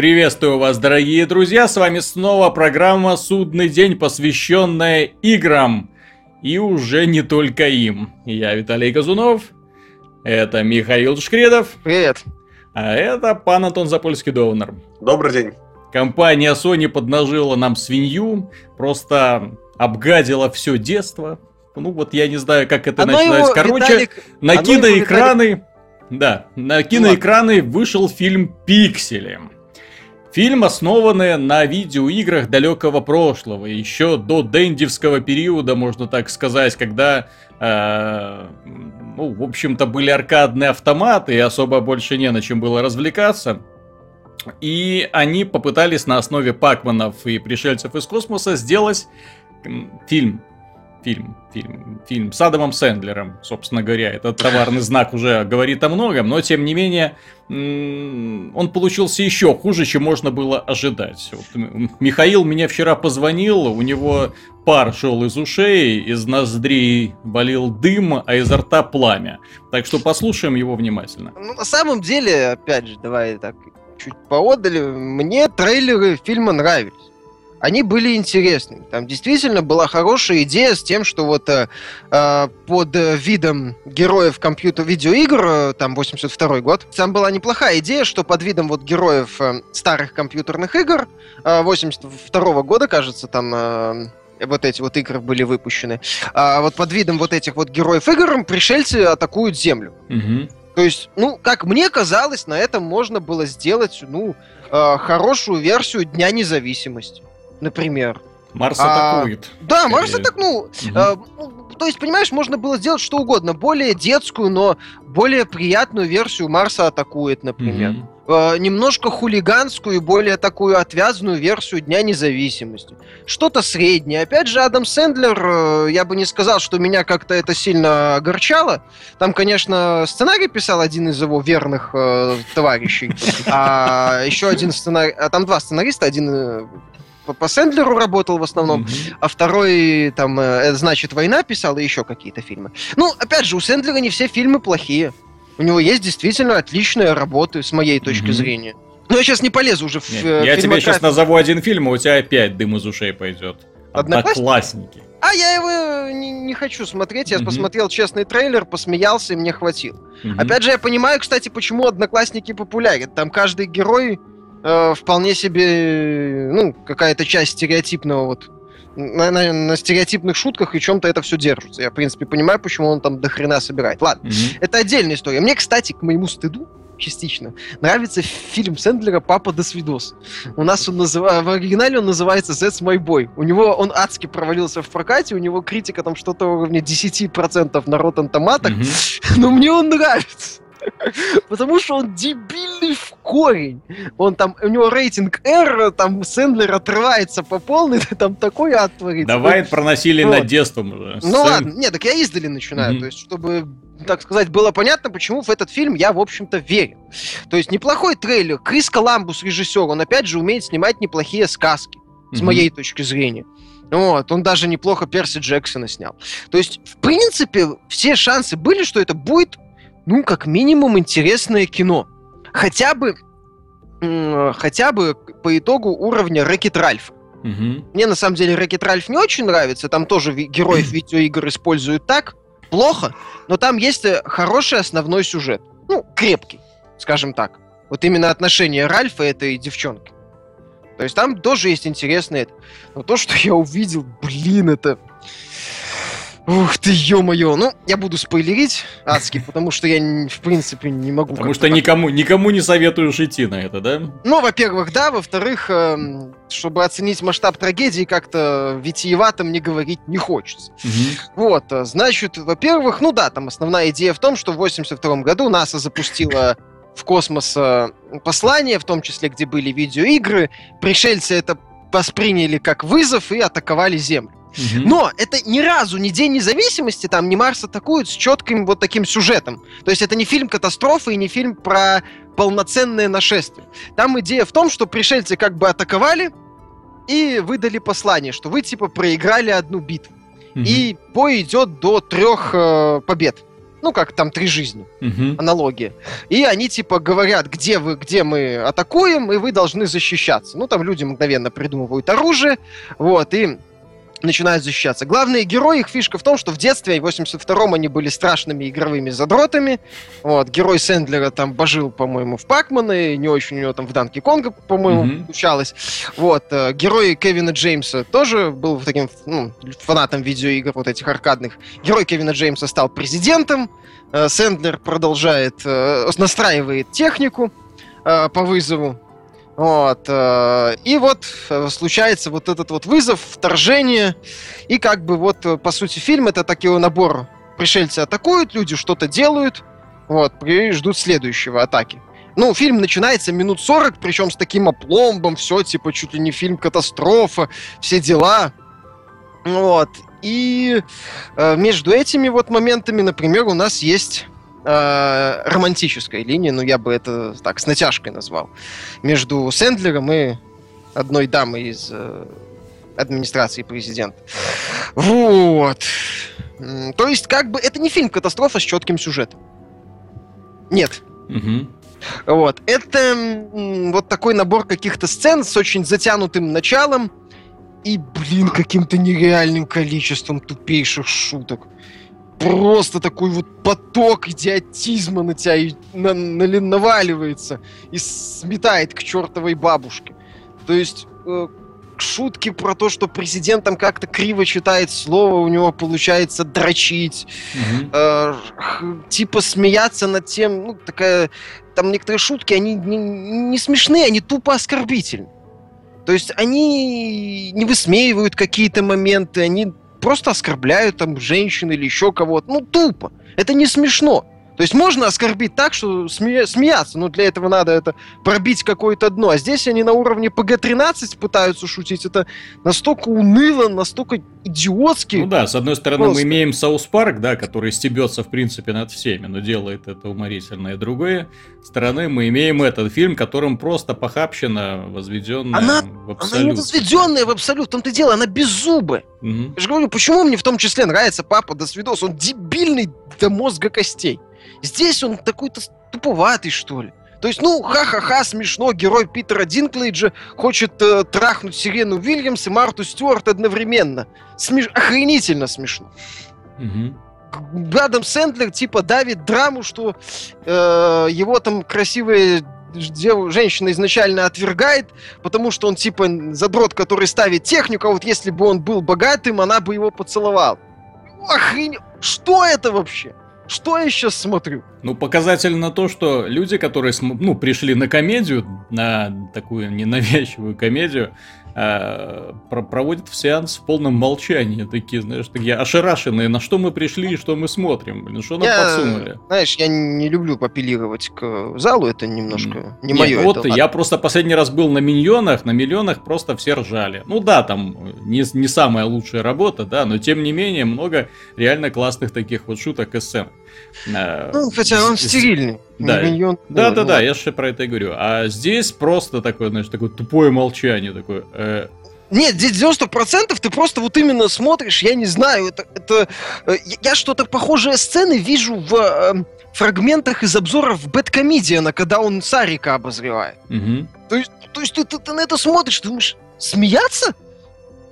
Приветствую вас, дорогие друзья, с вами снова программа «Судный день», посвященная играм. И уже не только им. Я Виталий Казунов, это Михаил Шкредов. Привет. А это пан Антон Запольский-Довнер. Добрый день. Компания Sony поднажила нам свинью, просто обгадила все детство. Ну вот я не знаю, как это Оно его, Короче, Виталик, на его, киноэкраны... Да, на киноэкраны вышел фильм «Пиксели». Фильм, основанный на видеоиграх далекого прошлого, еще до дендивского периода, можно так сказать, когда, э, ну, в общем-то, были аркадные автоматы, и особо больше не на чем было развлекаться. И они попытались на основе Пакманов и пришельцев из космоса сделать фильм. Фильм, фильм, фильм с Адамом Сэндлером, собственно говоря. Этот товарный знак уже говорит о многом, но тем не менее он получился еще хуже, чем можно было ожидать. Вот, Михаил меня вчера позвонил, у него пар шел из ушей, из ноздрей валил дым, а изо рта пламя. Так что послушаем его внимательно. Ну, на самом деле, опять же, давай так чуть поодали, мне трейлеры фильма нравились. Они были интересными. Там действительно была хорошая идея с тем, что вот э, э, под э, видом героев компьютер видеоигр, э, там 82 год, там была неплохая идея, что под видом вот героев э, старых компьютерных игр э, 82 года, кажется, там э, вот эти вот игры были выпущены. А вот под видом вот этих вот героев игр пришельцы атакуют Землю. То есть, ну, как мне казалось, на этом можно было сделать, ну, э, хорошую версию Дня независимости, например. Марс А, атакует. Да, Скорее. ну, Мгм. э, ну, то есть, понимаешь, можно было сделать что угодно, более детскую, но более приятную версию Марса атакует, например. Мгм. Э, немножко хулиганскую и более такую отвязную версию Дня независимости. Что-то среднее. Опять же, Адам Сэндлер, э, я бы не сказал, что меня как-то это сильно огорчало. Там, конечно, сценарий писал один из его верных э, товарищей, а еще один сценарий... А там два сценариста, один по- по Сэндлеру работал в основном, Мгм. а второй, там, э, значит, «Война» писал и еще какие-то фильмы. Ну, опять же, у Сэндлера не все фильмы плохие. У него есть действительно отличные работы, с моей точки Мгм. зрения. Но я сейчас не полезу уже в Нет, э, я тебе сейчас назову один фильм, а у тебя опять дым из ушей пойдет. Одноклассники? А я его не, не хочу смотреть. Я Мгм. посмотрел честный трейлер, посмеялся, и мне хватило. Мгм. Опять же, я понимаю, кстати, почему Одноклассники популярен. Там каждый герой э, вполне себе, ну, какая-то часть стереотипного вот на, на- на стереотипных шутках и чем-то это все держится. Я, в принципе, понимаю, почему он там до хрена собирает. Ладно. Мгм. Это отдельная история. Мне, кстати, к моему стыду, частично, нравится фильм Сэндлера «Папа до свидос». У нас он называ... в оригинале он называется «That's my boy». У него он адски провалился в прокате, у него критика там что-то уровня 10% на Rotten Tomatoes, Мгм. но мне он нравится. Потому что он дебильный в корень. Он там, у него рейтинг R, там Сэндлер отрывается по полной, там такой ад творится. Давай про насилие Вот. над детством. Ну ладно, нет, так я издали начинаю, то есть, чтобы, так сказать, было понятно, почему в этот фильм я, в общем-то, верю. То есть, неплохой трейлер. Крис Коламбус, режиссер, он, опять же, умеет снимать неплохие сказки, с Мгм. моей точки зрения. Вот, он даже неплохо Перси Джексона снял. То есть, в принципе, все шансы были, что это будет, ну, как минимум, интересное кино. Хотя бы, хотя бы по итогу уровня Рэкет Ральфа. Мгм. Мне на самом деле Рэкет Ральф не очень нравится. Там тоже героев видеоигр используют так. Плохо. Но там есть э, хороший основной сюжет. Ну, крепкий, скажем так. Вот именно отношения Ральфа этой девчонки. То есть там тоже есть интересное. Но то, что я увидел, блин, это... Ух ты, ё-моё. Ну, я буду спойлерить адски, потому что я, в принципе, не могу... Потому что никому, никому не советуешь идти на это, да? ну, во-первых, да. Во-вторых, эм, чтобы оценить масштаб трагедии, как-то витиевато мне говорить не хочется. Мгм. Вот, э, значит, во-первых, ну да, там основная идея в том, что в 82 году НАСА запустила в космос э, послание, в том числе, где были видеоигры. Пришельцы это восприняли как вызов и атаковали Землю. Но это ни разу не День независимости, там не Марс атакует с четким вот таким сюжетом. То есть это не фильм катастрофы и не фильм про полноценное нашествие. Там идея в том, что пришельцы как бы атаковали и выдали послание, что вы типа проиграли одну битву. И бой идет до трех э, побед. Ну, как там три жизни. Мгм. Аналогия. И они типа говорят, где вы, где мы атакуем, и вы должны защищаться. Ну, там люди мгновенно придумывают оружие, вот, и начинают защищаться. Главные герои, их фишка в том, что в детстве, в 82-м, они были страшными игровыми задротами. Вот, герой Сэндлера там божил, по-моему, в Пакмана, и не очень у него там в Данки Конга, по-моему, Мгм. получалось. Вот, э, герой Кевина Джеймса тоже был таким ну, фанатом видеоигр вот этих аркадных. Герой Кевина Джеймса стал президентом. Э, Сэндлер продолжает, э, настраивает технику э, по вызову. Вот. э, И вот э, случается вот этот вот вызов, вторжение. И как бы вот, э, по сути, фильм это такой набор. Пришельцы атакуют, люди что-то делают. Вот, и ждут следующего атаки. Ну, фильм начинается минут 40, причем с таким опломбом, все, типа, чуть ли не фильм катастрофа, все дела. Вот. И э, между этими вот моментами, например, у нас есть э, романтическая линия, ну, я бы это так, с натяжкой назвал, между Сэндлером и одной дамой из э, администрации президента. Вот. То есть, как бы, это не фильм «Катастрофа» с четким сюжетом. Нет. Мгм. Вот. Это вот такой набор каких-то сцен с очень затянутым началом и, блин, каким-то нереальным количеством тупейших шуток. Просто такой вот поток идиотизма на тебя и на- на- наваливается и сметает к чертовой бабушке. То есть э, шутки про то, что президент там как-то криво читает слово, у него получается дрочить Мгм. э, типа смеяться над тем, ну, такая, там некоторые шутки, они не, не смешные, они тупо оскорбительны. То есть они не высмеивают какие-то моменты, они просто оскорбляют там женщин или еще кого-то. Ну, тупо. Это не смешно. То есть можно оскорбить так, что сме- смеяться, но для этого надо это пробить какое-то дно. А здесь они на уровне ПГ-13 пытаются шутить. Это настолько уныло, настолько идиотски. Ну да, с одной стороны, Просто. мы имеем South Park, да, который стебется, в принципе, над всеми, но делает это уморительно. И другой стороны, мы имеем этот фильм, которым просто похабщина возведенная Она- в Она не абсолют. возведенная в абсолют, том-то и дело, она беззубая. Мгм. Я же говорю, почему мне в том числе нравится папа до свидос? Он дебильный до мозга костей. Здесь он такой-то туповатый, что ли. То есть, ну, ха-ха-ха, смешно, герой Питера Динклейджа хочет э, трахнуть Сирену Вильямс и Марту Стюарт одновременно. Смеш... Охренительно смешно. Мгм. Адам Сэндлер типа давит драму, что э, его там красивая дев- женщина изначально отвергает, потому что он типа задрот, который ставит технику, а вот если бы он был богатым, она бы его поцеловала. Охрен... Что это вообще? Что я сейчас смотрю? Ну, показательно то, что люди, которые ну, пришли на комедию, на такую ненавязчивую комедию, э, про- проводят в сеанс в полном молчании. Такие, знаешь, такие ошарашенные, на что мы пришли и что мы смотрим. Блин, что нам я, подсунули. знаешь, я не люблю апеллировать к залу, это немножко не Нет, мое. ну вот это я просто последний раз был на миньонах, на миллионах просто все ржали. Ну да, там не, не самая лучшая работа, да, но тем не менее много реально классных таких вот шуток и сцен. Э, Ну, хотя он стерильный. да. Миньон- Да, ну, да, ну, да, я же про это и говорю. А здесь просто такое, знаешь, такое тупое молчание, такое. э, Нет, здесь 90% ты просто вот именно смотришь, я не знаю, это... это э, я- что-то похожие сцены вижу в э, фрагментах из обзоров Бэткомедиана, когда он Сарика обозревает. мгм. То есть, то есть ты, ты- ты на это смотришь, думаешь, смеяться?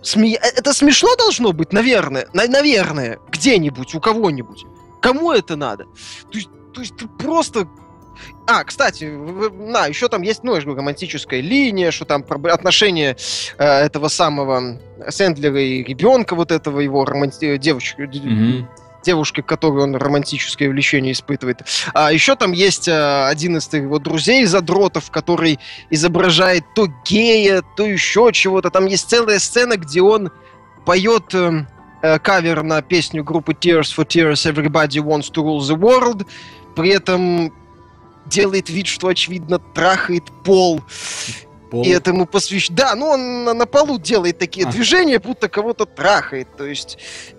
Сме- э, Это смешно должно быть, наверное. На- наверное, где-нибудь, у кого-нибудь. Кому это надо? То есть, то есть ты просто... А, кстати, на, еще там есть, ну, я же говорю, романтическая линия, что там про- отношения э, этого самого Сэндлера и ребенка вот этого его романти... девочки, Мгм. девушки, к которой он романтическое влечение испытывает. А еще там есть э, один из его друзей задротов, который изображает то гея, то еще чего-то. Там есть целая сцена, где он поет э, э, кавер на песню группы Tears for Tears Everybody Wants to Rule the World, при этом делает вид, что очевидно трахает пол, Пол- и этому посвящен. Да, ну он на, на полу делает такие А. движения, будто кого-то трахает. То есть,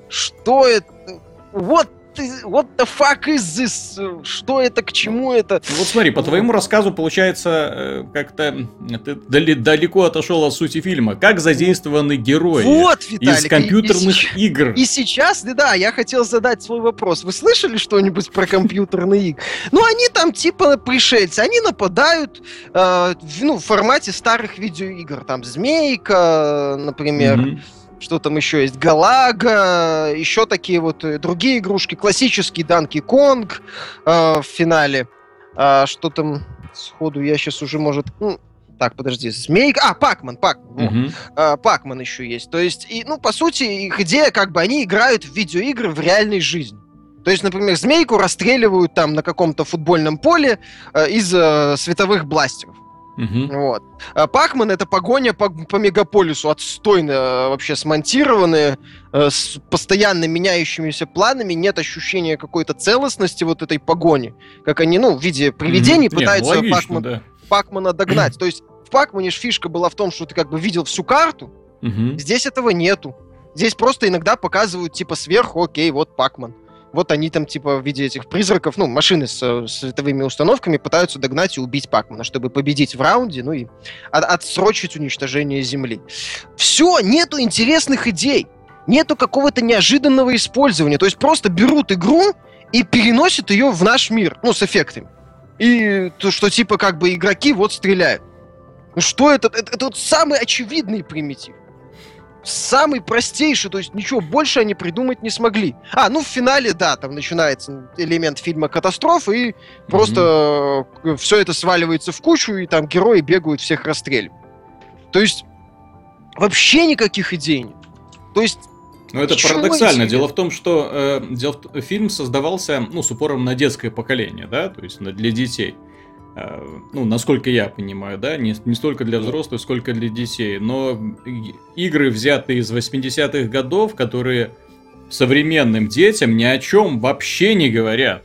что это? Вот is, what the fuck is this? Что это, к чему это? Вот смотри, по твоему рассказу получается э, как-то ты далеко отошел от сути фильма. Как задействованы герои вот, Виталик, из компьютерных и, игр? И сейчас, да, я хотел задать свой вопрос. Вы слышали что-нибудь про компьютерные игры? Ну, они там типа пришельцы, они нападают э, в, ну, в формате старых видеоигр. Там Змейка, например. Mm-hmm что там еще есть, Галага, еще такие вот э, другие игрушки, классический Данки Конг э, в финале. А, что там сходу я сейчас уже, может... Ну, так, подожди, Змейка... А, Пакман, Пакман. Uh-huh. А, Пакман еще есть. То есть, и, ну, по сути, их идея, как бы, они играют в видеоигры в реальной жизни. То есть, например, змейку расстреливают там на каком-то футбольном поле э, из э, световых бластеров. Угу. Вот. А Пакман это погоня по, по мегаполису, отстойно вообще смонтированные, э, с постоянно меняющимися планами, нет ощущения какой-то целостности вот этой погони, как они, ну, в виде привидений угу. пытаются нет, ну, логично, Пакман, да. Пакмана догнать. То есть в Пакмане фишка была в том, что ты как бы видел всю карту, угу. здесь этого нету. Здесь просто иногда показывают типа сверху, окей, вот Пакман вот они там, типа, в виде этих призраков, ну, машины с, световыми установками пытаются догнать и убить Пакмана, чтобы победить в раунде, ну и от, отсрочить уничтожение Земли. Все, нету интересных идей, нету какого-то неожиданного использования. То есть просто берут игру и переносят ее в наш мир, ну, с эффектами. И то, что типа как бы игроки вот стреляют. Ну что это? Это, это вот самый очевидный примитив самый простейший, то есть ничего больше они придумать не смогли. А, ну в финале, да, там начинается элемент фильма катастрофы, и mm-hmm. просто э, все это сваливается в кучу, и там герои бегают, всех расстреливают. То есть вообще никаких идей нет. То есть ну, это парадоксально. Дело в том, что э, дело в, фильм создавался ну, с упором на детское поколение, да, то есть для детей. Э, ну, насколько я понимаю, да, не, не столько для взрослых, сколько для детей. Но игры, взятые из 80-х годов, которые современным детям ни о чем вообще не говорят.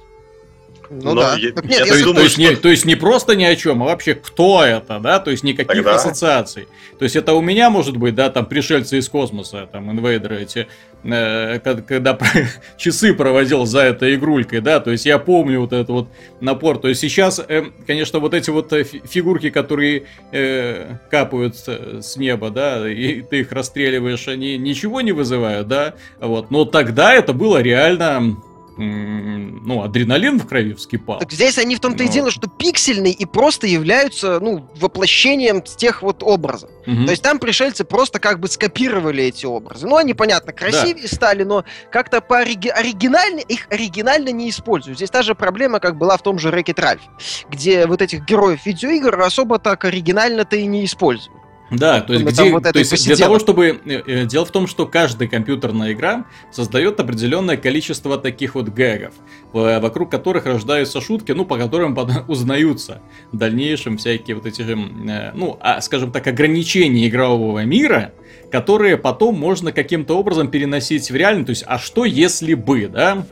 Ну Но да. Я, нет, я то, есть, думаю, то, есть, что... не, то есть не просто ни о чем, а вообще кто это, да? То есть никаких Тогда... ассоциаций. То есть это у меня может быть, да, там пришельцы из космоса, там инвейдеры эти, э, когда часы проводил за этой игрулькой, да, то есть я помню вот этот вот напор. То есть сейчас, э, конечно, вот эти вот э, фигурки, которые э, капают с неба, да, и ты их расстреливаешь, они ничего не вызывают, да, вот. Но тогда это было реально ну, адреналин в крови вскипал. Так здесь они в том-то Но... и дело, что пиксельные и просто являются, ну, воплощением тех вот образов. Угу. То есть там пришельцы просто как бы скопировали эти образы. Ну, они, понятно, красивее да. стали, но как-то по ориги... оригинально, их оригинально не используют. Здесь та же проблема, как была в том же Рэкет Ральф, где вот этих героев видеоигр особо так оригинально-то и не используют. Да, то есть, где, вот то есть для того, чтобы... Э, э, дело в том, что каждая компьютерная игра создает определенное количество таких вот гэгов, вокруг которых рождаются шутки, ну, по которым узнаются в дальнейшем всякие вот эти же, э, ну, а, скажем так, ограничения игрового мира, которые потом можно каким-то образом переносить в реальность. То есть, а что если бы, да?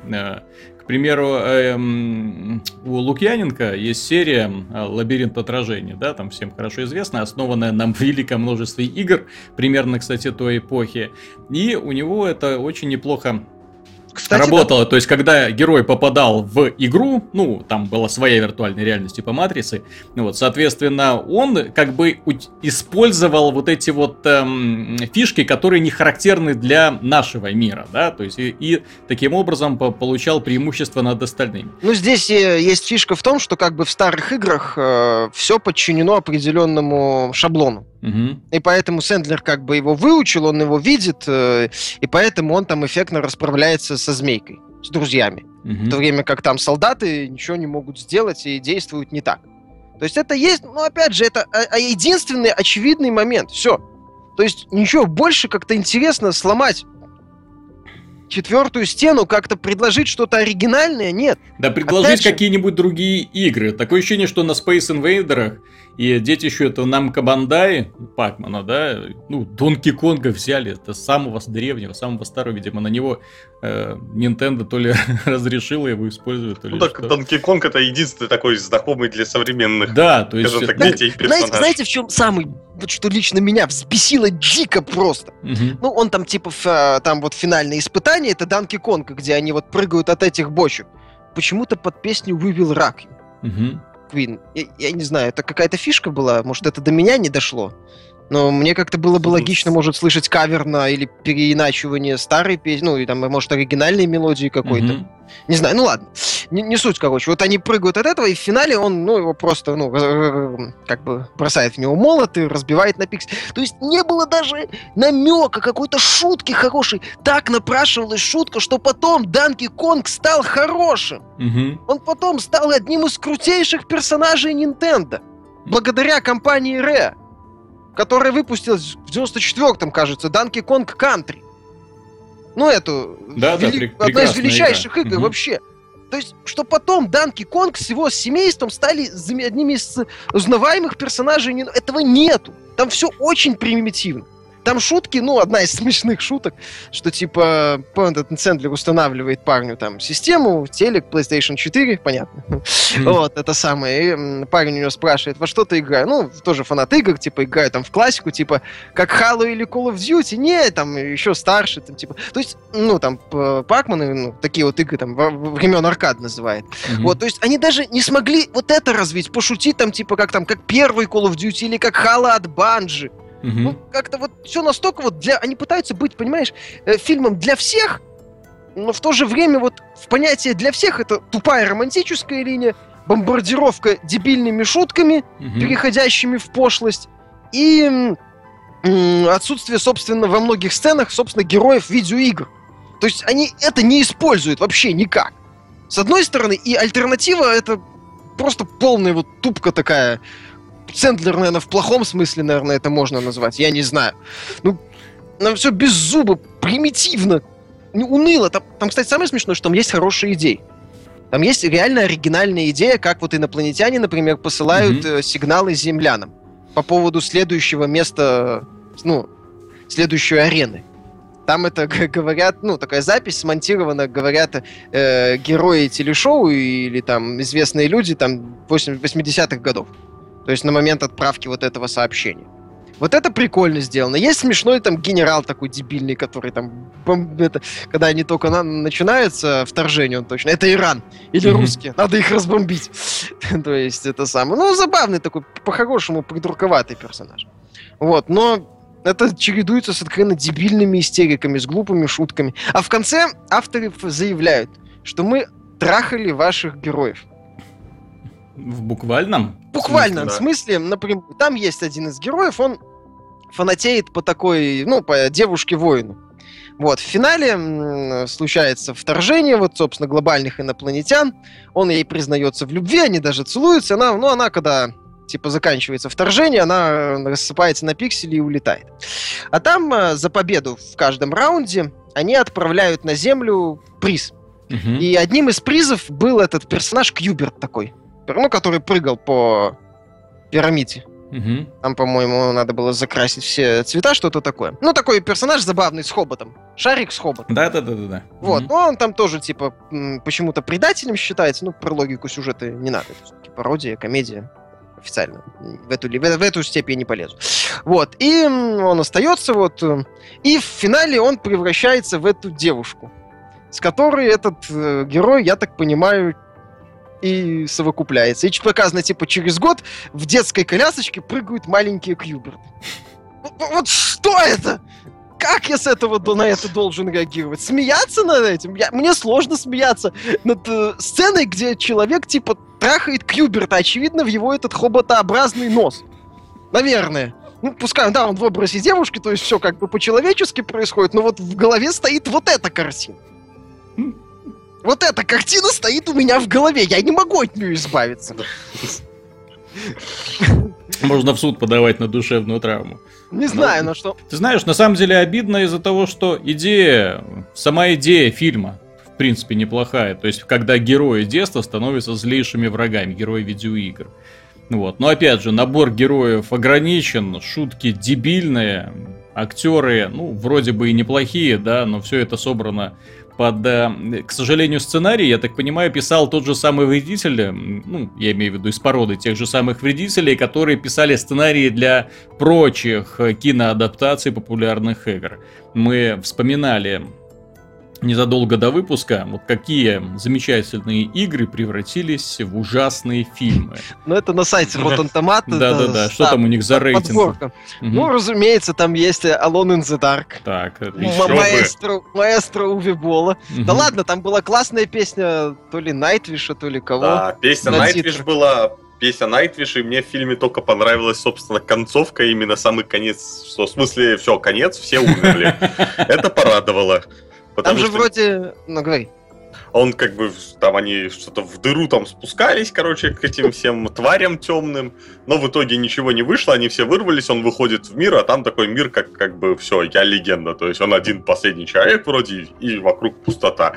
Примеру, эм, у Лукьяненко есть серия э, «Лабиринт отражения», да, там всем хорошо известно, основанная на великом множестве игр, примерно, кстати, той эпохи. И у него это очень неплохо кстати, работало. Да. То есть, когда герой попадал в игру, ну, там была своя виртуальная реальность типа матрицы, ну вот, соответственно, он как бы использовал вот эти вот эм, фишки, которые не характерны для нашего мира, да, то есть, и, и таким образом получал преимущество над остальными. Ну, здесь э, есть фишка в том, что как бы в старых играх э, все подчинено определенному шаблону. Угу. И поэтому Сэндлер как бы его выучил, он его видит, э, и поэтому он там эффектно расправляется со змейкой, с друзьями. Угу. В то время как там солдаты ничего не могут сделать и действуют не так. То есть это есть, ну опять же, это а, а единственный очевидный момент. Все. То есть ничего больше как-то интересно сломать четвертую стену, как-то предложить что-то оригинальное, нет. Да предложить какие-нибудь другие игры. Такое ощущение, что на Space Invaders И детище это нам Кабандай, Пакмана, да, ну, Донки Конга взяли, это самого древнего, самого старого, видимо, на него э, Nintendo то ли разрешила его использовать, то ли Ну так, Донки Конг это единственный такой знакомый для современных, да, то есть... скажем так, Ну, детей персонаж. Знаете, знаете, в чем самый, вот что лично меня взбесило дико просто? Мгм. Ну, он там типа, в, а, там вот финальное испытание, это Данки Конг, где они вот прыгают от этих бочек. Почему-то под песню We Will Rock Queen. Я, я не знаю, это какая-то фишка была, может, это до меня не дошло. Но мне как-то было бы логично, может, слышать кавер на или переиначивание старой песни, ну, и там, может, оригинальной мелодии какой-то. Мгм. Не знаю, ну ладно. Не, не суть, короче. Вот они прыгают от этого, и в финале он, ну, его просто, ну, как бы бросает в него молот и разбивает на пиксель. То есть не было даже намека какой-то шутки хорошей. Так напрашивалась шутка, что потом Данки Конг стал хорошим. Мгм. Он потом стал одним из крутейших персонажей Nintendo. Благодаря компании Rare, которая выпустилась в 94-м, кажется, Данки Конг Country. Ну, эту... Да, да, вели- пре- одна из величайших игра. игр Мгм. вообще. То есть, что потом Данки Конг с его семейством стали одними из узнаваемых персонажей. Этого нету. Там все очень примитивно. Там шутки, ну, одна из смешных шуток, что типа этот Сэндлер устанавливает парню там систему, телек, PlayStation 4, понятно. Вот, это самое. И, парень у него спрашивает, во что ты играешь? Ну, тоже фанат игр, типа, играю там в классику, типа, как Halo или Call of Duty. Не, там, еще старше, там, типа. То есть, ну, там, Пакманы, ну, такие вот игры, там, времен аркад называет. Вот, то есть, они даже не смогли вот это развить, пошутить там, типа, как там, как первый Call of Duty или как Halo от Банжи. Мгм. Ну, как-то вот все настолько вот для... Они пытаются быть, понимаешь, э, фильмом для всех, но в то же время вот в понятие для всех это тупая романтическая линия, бомбардировка дебильными шутками, Мгм. переходящими в пошлость, и м, отсутствие, собственно, во многих сценах, собственно, героев видеоигр. То есть они это не используют вообще никак. С одной стороны, и альтернатива это просто полная вот тупка такая. Сэндлер, наверное, в плохом смысле, наверное, это можно назвать. Я не знаю. Ну, нам все без зуба, примитивно, уныло. Там, там, кстати, самое смешное, что там есть хорошие идеи. Там есть реально оригинальная идея, как вот инопланетяне, например, посылают э, сигналы землянам по поводу следующего места, ну, следующей арены. Там это говорят, ну, такая запись смонтирована, говорят э, герои телешоу или там известные люди там 8 80-х годов. То есть на момент отправки вот этого сообщения. Вот это прикольно сделано. Есть смешной там генерал такой дебильный, который там, бом- это, когда они только на- начинаются, вторжение он точно, это Иран или Мгм. русские, надо их разбомбить. То есть это самое, ну забавный такой, по-хорошему придурковатый персонаж. Вот, но это чередуется с откровенно дебильными истериками, с глупыми шутками. А в конце авторы заявляют, что мы трахали ваших героев. В буквальном? Буквально, в да. смысле, например, там есть один из героев, он фанатеет по такой, ну, по девушке-воину. Вот, в финале случается вторжение, вот, собственно, глобальных инопланетян. Он ей признается в любви, они даже целуются. Она, ну, она, когда, типа, заканчивается вторжение, она рассыпается на пиксели и улетает. А там э, за победу в каждом раунде они отправляют на Землю приз. Мгм. И одним из призов был этот персонаж Кьюберт такой, ну, который прыгал по пирамиде. Мгм. Там, по-моему, надо было закрасить все цвета, что-то такое. Ну, такой персонаж забавный с хоботом. Шарик с хоботом. Да-да-да-да. Вот, Мгм. но он там тоже, типа, почему-то предателем считается. Ну, про логику сюжета не надо. Это пародия, комедия. Официально. В эту, в, в эту степень я не полезу. Вот. И он остается вот. э, И в финале он превращается в эту девушку, с которой этот э, герой, я так понимаю, и совокупляется. И показано, типа, через год в детской колясочке прыгают маленькие кьюберты. Вот- Вот что это? Как я с этого до- на это должен реагировать? Смеяться над этим? Я- мне сложно смеяться над э, сценой, где человек, типа, трахает Кьюберта, очевидно, в его этот хоботообразный нос. Наверное. Ну, пускай, да, он в образе девушки, то есть все как бы по-человечески происходит, но вот в голове стоит вот эта картина. Вот эта картина стоит у меня в голове, я не могу от нее избавиться. Можно в суд подавать на душевную травму. Не знаю, на что. Ты знаешь, на самом деле обидно из-за того, что идея, сама идея фильма, в принципе, неплохая. То есть, когда герои детства становятся злейшими врагами, герои видеоигр. Вот. Но опять же, набор героев ограничен, шутки дебильные, актеры, ну, вроде бы и неплохие, да, но все это собрано под, э, к сожалению, сценарий, я так понимаю, писал тот же самый вредитель, э, ну, я имею в виду из породы тех же самых вредителей, которые писали сценарии для прочих э, киноадаптаций популярных игр. Мы вспоминали незадолго до выпуска, вот какие замечательные игры превратились в ужасные фильмы. Ну, это на сайте Rotten Tomatoes. Да-да-да, что там у них за рейтинг? Подборка. Ну, разумеется, там есть Alone in the Dark. Так, маэстро, маэстро Уви Бола. Да ладно, там была классная песня то ли Найтвиша, то ли кого. Да, песня Найтвиш была, песня Найтвиш, и мне в фильме только понравилась, собственно, концовка, именно самый конец, что в смысле, все, конец, все умерли. Это порадовало. Там же что... вроде... Ну, говори. Он как бы, там они что-то в дыру там спускались, короче, к этим всем тварям темным, но в итоге ничего не вышло, они все вырвались, он выходит в мир, а там такой мир, как, как бы, все, я легенда, то есть он один последний человек вроде, и вокруг пустота.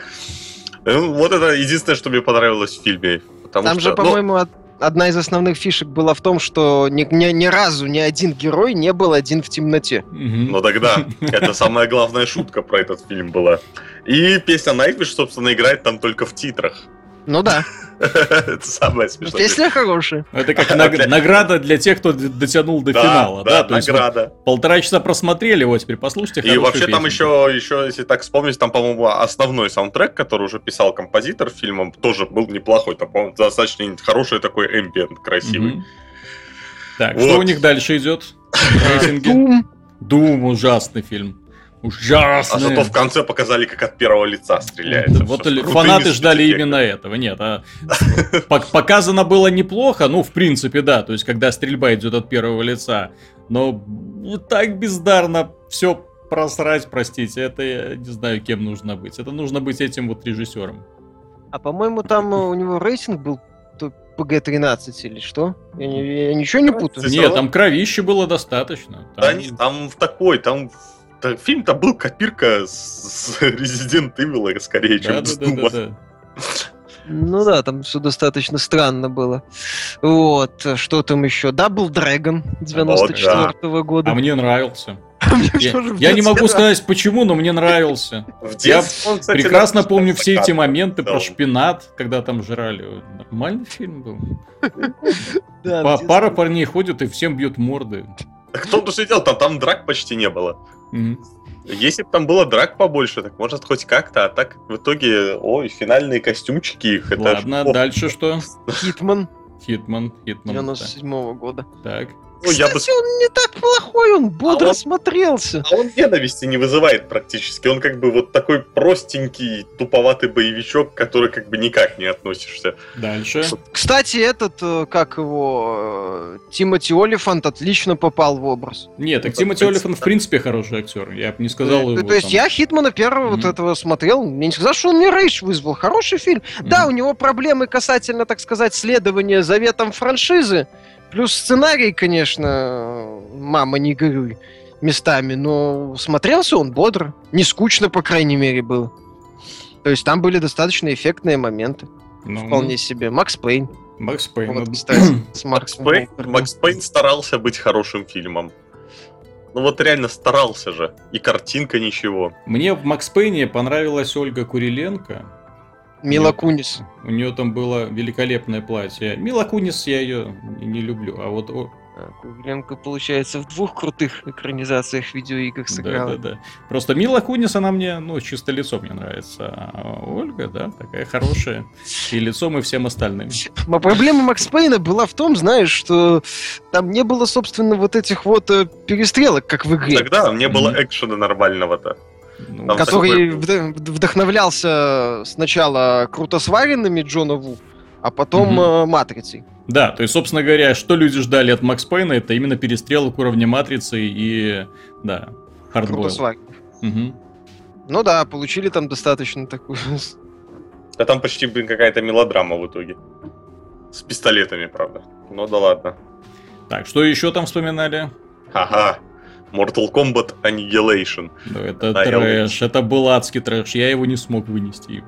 Ну, вот это единственное, что мне понравилось в фильме. Там что, же, по-моему, ну одна из основных фишек была в том, что ни, ни, ни разу ни один герой не был один в темноте. Ну тогда, это самая главная шутка про этот фильм была. И песня Nightwish, собственно, играет там только в титрах. Ну да. Это самое смешное. Песня хорошая. Это как награда для тех, кто дотянул до финала. Да, награда. Полтора часа просмотрели, вот теперь послушайте И вообще там еще, еще, если так вспомнить, там, по-моему, основной саундтрек, который уже писал композитор фильмом, тоже был неплохой. Там, по-моему, достаточно хороший такой эмбиент, красивый. Так, что у них дальше идет? Дум. Дум ужасный фильм. Ужасно. А зато в конце показали, как от первого лица стреляется. Вот фанаты ждали именно этого. Нет, а показано было неплохо, ну, в принципе, да. То есть, когда стрельба идет от первого лица. Но так бездарно все просрать, простите, это я не знаю, кем нужно быть. Это нужно быть этим вот режиссером. А по-моему, там у него рейтинг был ПГ-13 или что? Я, я ничего не путаю. Нет, там кровище было достаточно. Там... Да, не, там в такой, там фильм-то был копирка с, с Resident Evil, скорее, чем да, с да, Дума. Да, да, Ну да, там все достаточно странно было. Вот, что там еще? Double Dragon 94 -го да. года. А мне нравился. Я, я не могу сказать почему, но мне нравился. Я прекрасно помню все эти моменты про шпинат, когда там жрали. Нормальный фильм был. Пара парней ходят и всем бьют морды. Кто-то сидел, там, там драк почти не было. Mm-hmm. Если бы там было драк побольше, так может хоть как-то, а так в итоге, ой, финальные костюмчики их. Ладно, это... дальше что? Hitman. Hitman, Hitman. 97-го года. Так. Ну, Кстати, я бы... он не так плохой, он бодро а он... смотрелся. А он ненависти не вызывает практически. Он как бы вот такой простенький, туповатый боевичок, который как бы никак не относишься. Дальше. Кстати, этот, э, как его, э, Тимоти Олифант отлично попал в образ. Нет, так ну, Тимоти Олифант в принципе хороший актер. Я бы не сказал его. То есть я Хитмана первого mm-hmm. вот этого смотрел. Мне не сказал, что он мне рейдж вызвал. Хороший фильм. Mm-hmm. Да, у него проблемы касательно, так сказать, следования заветам франшизы. Плюс сценарий, конечно, мама не горюй местами, но смотрелся он бодро. Не скучно, по крайней мере, был. То есть там были достаточно эффектные моменты. Ну, Вполне себе. Max Payne. Max Payne. Вот, кстати, с Макс Payne, Max Payne старался быть хорошим фильмом. Ну вот реально старался же. И картинка ничего. Мне в Макс Пейне понравилась Ольга Куриленко. Мила Кунис. У нее там было великолепное платье. Мила Кунис я ее не люблю, а вот Куриленко, получается, в двух крутых экранизациях видеоигр сыграла. Да, да, да. Просто Мила Кунис, она мне, ну, чисто лицом мне нравится. А Ольга, да, такая хорошая. И лицом, и всем остальным. А проблема Макс Пейна была в том, знаешь, что там не было, собственно, вот этих вот э, перестрелок, как в игре. Тогда не было экшена нормального-то. Ну, который такой... вдохновлялся сначала круто сваренными Джона Ву, а потом угу. Матрицей. Да, то есть, собственно говоря, что люди ждали от Max Payne а, это именно перестрелок уровня Матрицы и, да, hardboiled. Угу. Ну да, получили там достаточно такую... Да там почти, блин, какая-то мелодрама в итоге. С пистолетами, правда. Ну да ладно. Так, что еще там вспоминали? Ага. Mortal Kombat Annihilation. Ну, это Да, я трэш, это был адский трэш, я его не смог вынести.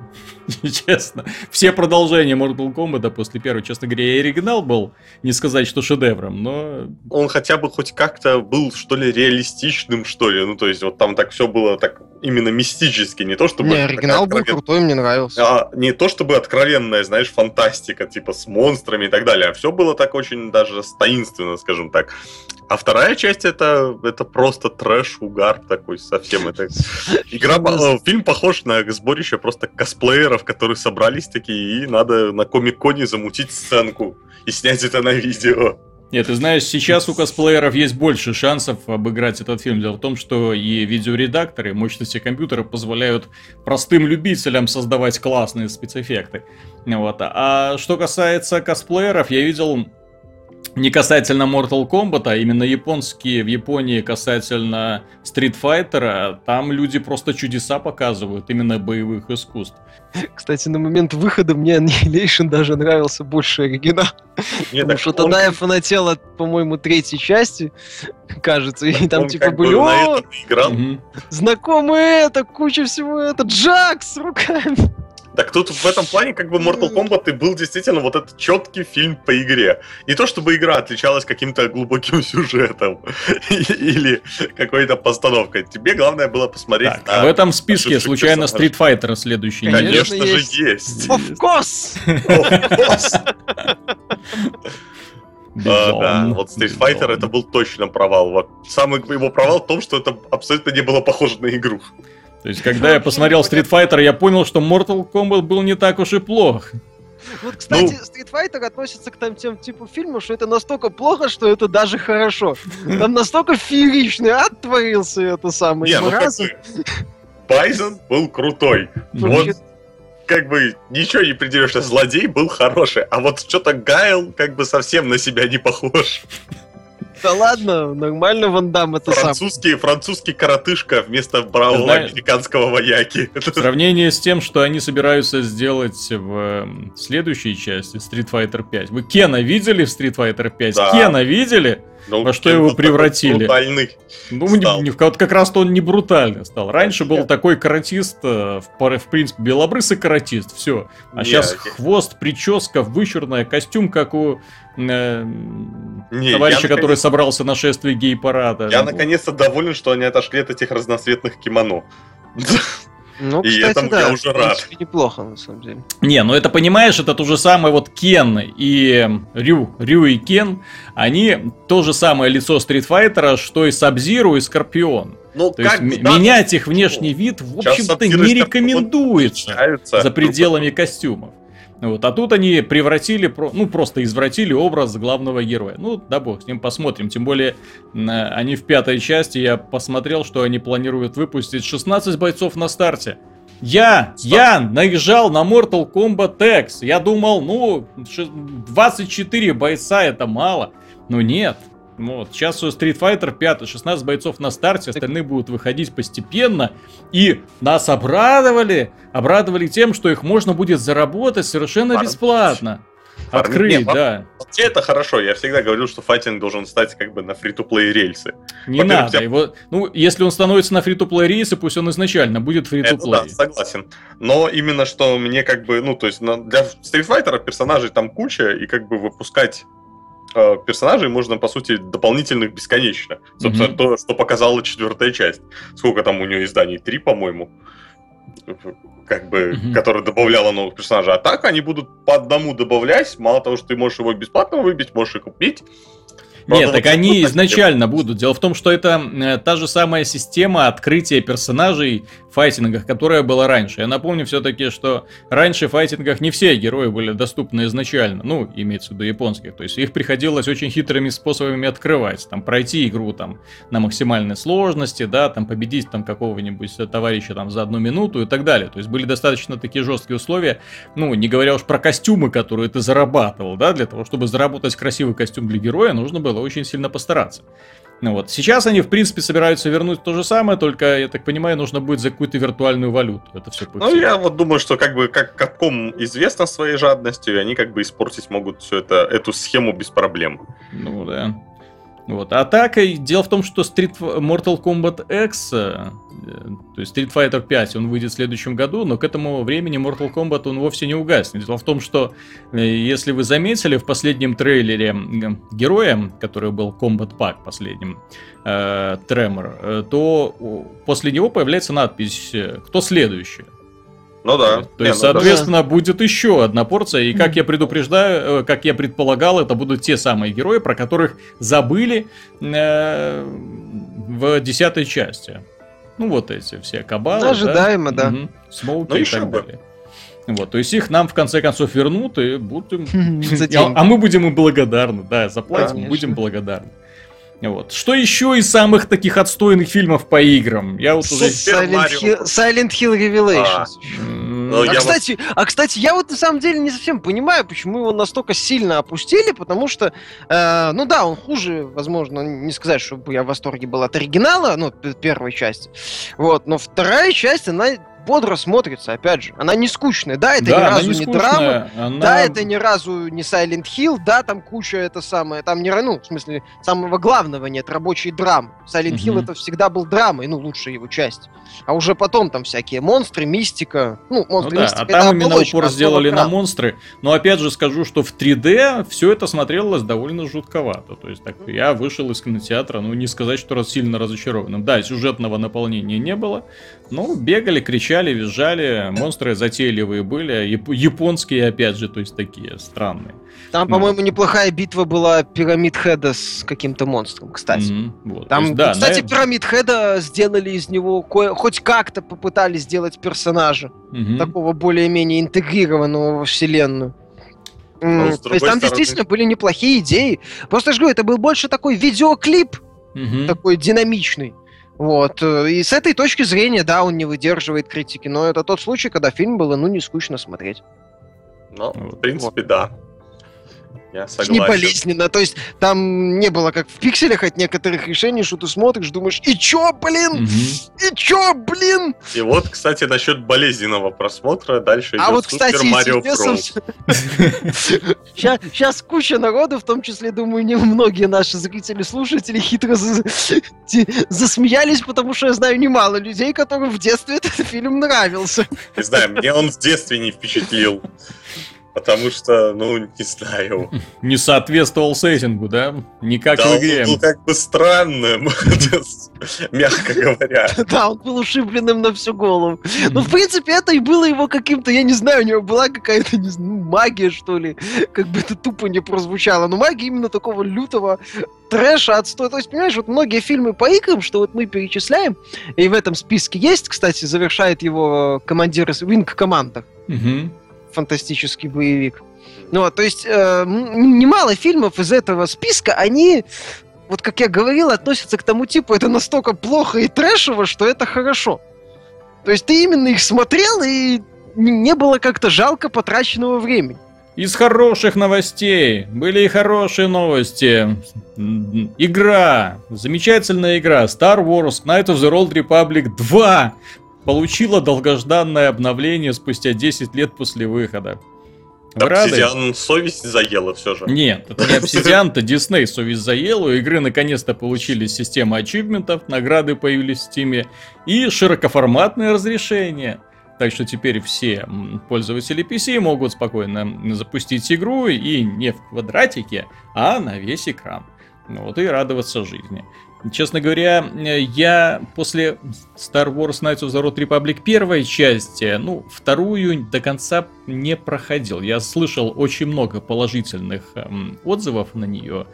Честно. Все продолжения Mortal Kombat после первого, честно говоря, и оригинал был, не сказать, что шедевром, но... Он хотя бы хоть как-то был, что ли, реалистичным, что ли. Ну, то есть, вот там так все было так именно мистически, не то чтобы... Не, оригинал был откровен- крутой, мне нравился. А, не то чтобы откровенная, знаешь, фантастика, типа с монстрами и так далее, а все было так очень даже таинственно, скажем так. А вторая часть это, это просто трэш, угар такой совсем. Это игра, э, фильм похож на сборище просто косплееров, которые собрались такие, и надо на комик-коне замутить сценку и снять это на видео. Нет, ты знаешь, сейчас у косплееров есть больше шансов обыграть этот фильм. Дело в том, что и видеоредакторы, мощности компьютера позволяют простым любителям создавать классные спецэффекты. Вот. А что касается косплееров, я видел не касательно Mortal Kombat, а именно японские в Японии касательно Street Fighter, там люди просто чудеса показывают, именно боевых искусств. Кстати, на момент выхода мне Annihilation даже нравился больше оригинала. Потому что он тогда я фанател от, по-моему, третьей части, кажется. И он там типа были, на о, знакомые это, куча всего это, Джак с руками. Так тут в этом плане как бы Mortal Kombat и был действительно вот этот четкий фильм по игре. Не то чтобы игра отличалась каким-то глубоким сюжетом или какой-то постановкой. Тебе главное было посмотреть Так, на... в этом списке случайно. Street Fighter следующий не Конечно, Конечно же есть. есть. Of course! А, Да, вот Street Fighter это был точно провал. Вот самый его провал в том, что это абсолютно не было похоже на игру. То есть, когда я посмотрел Street Fighter, я понял, что Mortal Kombat был не так уж и плох. Вот, кстати, Ну. Street Fighter относится к там тем типу фильму, что это настолько плохо, что это даже хорошо. Там настолько фееричный ад творился это самое. Не, ну. Байзен был крутой. Вот как бы ничего не придерешься, злодей был хороший, а вот что-то Гайл как бы совсем на себя не похож. Да ладно, нормально Ван Дам это сам. Французский, французский коротышка вместо бравого Знаешь- американского вояки. В сравнении с тем, что они собираются сделать в эм, следующей части Street Fighter 5. Вы Кена видели в Street Fighter 5? Да. Кена видели? Ну, Во что его превратили? брутальный. Ну, не- не- вот как раз-то он не брутально стал. Раньше был Нет. такой каратист, э, в, в принципе, белобрысый каратист, все. А Не, сейчас хвост, прическа, вычурная, костюм, как у э, Не, товарища, я который наконец- собрался на шествие гей-парада. Я наконец-то доволен, что они отошли от этих разноцветных кимоно. Ну, И кстати, этому да, я уже принципе, рад. неплохо, на самом деле. Не, ну это понимаешь, это то же самое вот Кен и Рю, Рю и Кен, они то же самое лицо Стритфайтера, что и Сабзиру и Скорпион. Ну, То есть как да, менять их внешний вид, в общем-то, не рекомендуется за пределами костюмов. Вот, а тут они превратили, ну просто извратили образ главного героя. Ну, да бог, с ним посмотрим. Тем более, э, они в пятой части, я посмотрел, что они планируют выпустить 16 бойцов на старте. Я, я наезжал на Mortal Kombat X. Я думал, ну, ш- 24 бойца это мало. Но нет. Ну Вот, сейчас у Street Fighter 5, 16 бойцов на старте, остальные будут выходить постепенно. И нас обрадовали, обрадовали тем, что их можно будет заработать совершенно Фарм. бесплатно. Фарм. Открыть, Не, фарм. да. Вообще это хорошо. Я всегда говорил, что файтинг должен стать как бы на фри-то-плей рельсы. Не надо. я- Его, ну, если он становится на фри-то-плей рейсы, пусть он изначально будет фри-то-плей. да, согласен. Но именно что мне как бы, ну, то есть для Street Fighter персонажей там куча, и как бы выпускать персонажей можно, по сути, дополнительных бесконечно. Собственно, Мгм. то, что показала четвертая часть. Сколько там у нее изданий? Три, по-моему. Как бы, Мгм. которая добавляла новых персонажей. А так они будут по одному добавлять. Мало того, что ты можешь его бесплатно выбить, можешь и купить. Нет, так они изначально будут. Дело в том, что это э, та же самая система открытия персонажей в файтингах, которая была раньше. Я напомню все-таки, что раньше в файтингах не все герои были доступны изначально. Ну, имеется в виду японских. То есть их приходилось очень хитрыми способами открывать. Там пройти игру там на максимальной сложности, да, там победить там какого-нибудь товарища там за одну минуту и так далее. То есть были достаточно такие жесткие условия. Ну, не говоря уж про костюмы, которые ты зарабатывал, да, для того, чтобы заработать красивый костюм для героя, нужно было очень сильно постараться. Ну вот, сейчас они, в принципе, собираются вернуть то же самое, только, я так понимаю, нужно будет за какую-то виртуальную валюту это все Ну, я вот думаю, что как бы как Capcom известно своей жадностью, и они как бы испортить могут всю это, эту схему без проблем. Ну да. Вот. А так, и дело в том, что Street Mortal Kombat X, э, то есть Street Fighter 5, он выйдет в следующем году, но к этому времени Mortal Kombat он вовсе не угаснет. Дело в том, что, э, если вы заметили, в последнем трейлере героя, который был Combat Pack последним, э, Тремор, э, то после него появляется надпись «Кто следующий?». Ну да. То есть, ну, соответственно, да. будет еще одна порция. И как я предупреждаю, э, как я предполагал, это будут те самые герои, про которых забыли э, в десятой части. Ну, вот эти все кабалы. Ожидаемо, да. да. Угу. Смоуки ну, и так бы. далее. Вот, то есть их нам в конце концов вернут и будем... а мы будем им благодарны, да, заплатим, будем благодарны. Вот. Что еще из самых таких отстойных фильмов по играм? Я вот уже... Silent Hill, Silent Hill Revelations. А, ну, а, кстати, вот... а, кстати, я вот на самом деле не совсем понимаю, почему его настолько сильно опустили, потому что, э, ну да, он хуже, возможно, не сказать, чтобы я в восторге был от оригинала, ну, первой части, вот, но вторая часть, она бодро смотрится, опять же. Она не скучная. Да, это да, ни разу не, не драма. Она... Да, это ни разу не Silent Hill. Да, там куча это самое. Там не ну, в смысле, самого главного нет, рабочей драмы. Silent угу. Hill это всегда был драмой, ну, лучшая его часть. А уже потом там всякие монстры, мистика. Ну, монстры, ну, да, мистика. А там именно упор сделали на монстры. Но опять же скажу, что в 3D все это смотрелось довольно жутковато. То есть так я вышел из кинотеатра, ну, не сказать, что раз сильно разочарованным. Да, сюжетного наполнения не было. Ну, бегали, кричали, визжали, монстры затейливые были, японские, опять же, то есть такие странные. Там, ну. по-моему, неплохая битва была Пирамид Хеда с каким-то монстром, кстати. Mm-hmm. Вот. Там, есть, да, кстати, на... Пирамид Хеда сделали из него кое... хоть как-то попытались сделать персонажа, mm-hmm. такого более-менее интегрированного во вселенную. Mm. То есть там стороны... действительно были неплохие идеи. Просто же говорю, это был больше такой видеоклип, mm-hmm. такой динамичный. Вот. Э, и с этой точки зрения, да, он не выдерживает критики, но это тот случай, когда фильм было, ну, не скучно смотреть. Ну, в принципе, вот. да. Я согласен. Не болезненно. То есть там не было как в пикселях от некоторых решений, что ты смотришь, думаешь, и чё, блин? Угу. И чё, блин? И вот, кстати, насчет болезненного просмотра дальше а идет вот, кстати, Супер Марио сейчас, сейчас куча народу, в том числе, думаю, не многие наши зрители, слушатели хитро засмеялись, потому что я знаю немало людей, которым в детстве этот фильм нравился. Не знаю, мне он в детстве не впечатлил. Потому что, ну, не знаю. Не соответствовал сеттингу, да? Никак да, в игре. он был как бы странным, мягко говоря. Да, он был ушибленным на всю голову. Но, в принципе, это и было его каким-то, я не знаю, у него была какая-то, не знаю, ну, магия, что ли. Как бы это тупо не прозвучало. Но магия именно такого лютого трэша, отстой. То есть, понимаешь, вот многие фильмы по играм, что вот мы перечисляем, и в этом списке есть, кстати, завершает его командир из Wing Commander. Угу фантастический боевик. Ну, то есть э, немало фильмов из этого списка, они, вот как я говорил, относятся к тому типу, это настолько плохо и трэшево, что это хорошо. То есть ты именно их смотрел, и не было как-то жалко потраченного времени. Из хороших новостей. Были и хорошие новости. Игра. Замечательная игра. Star Wars Knight of the Old Republic 2 получила долгожданное обновление спустя 10 лет после выхода. Обсидиан совесть заела все же. Нет, это не Обсидиан, это Дисней совесть заела. У игры наконец-то получили систему ачивментов, награды появились в Стиме и широкоформатное разрешение. Так что теперь все пользователи PC могут спокойно запустить игру и не в квадратике, а на весь экран. Вот и радоваться жизни. Честно говоря, я после Star Wars Knights of the Old Republic первой части, ну, вторую до конца не проходил. Я слышал очень много положительных эм, отзывов на нее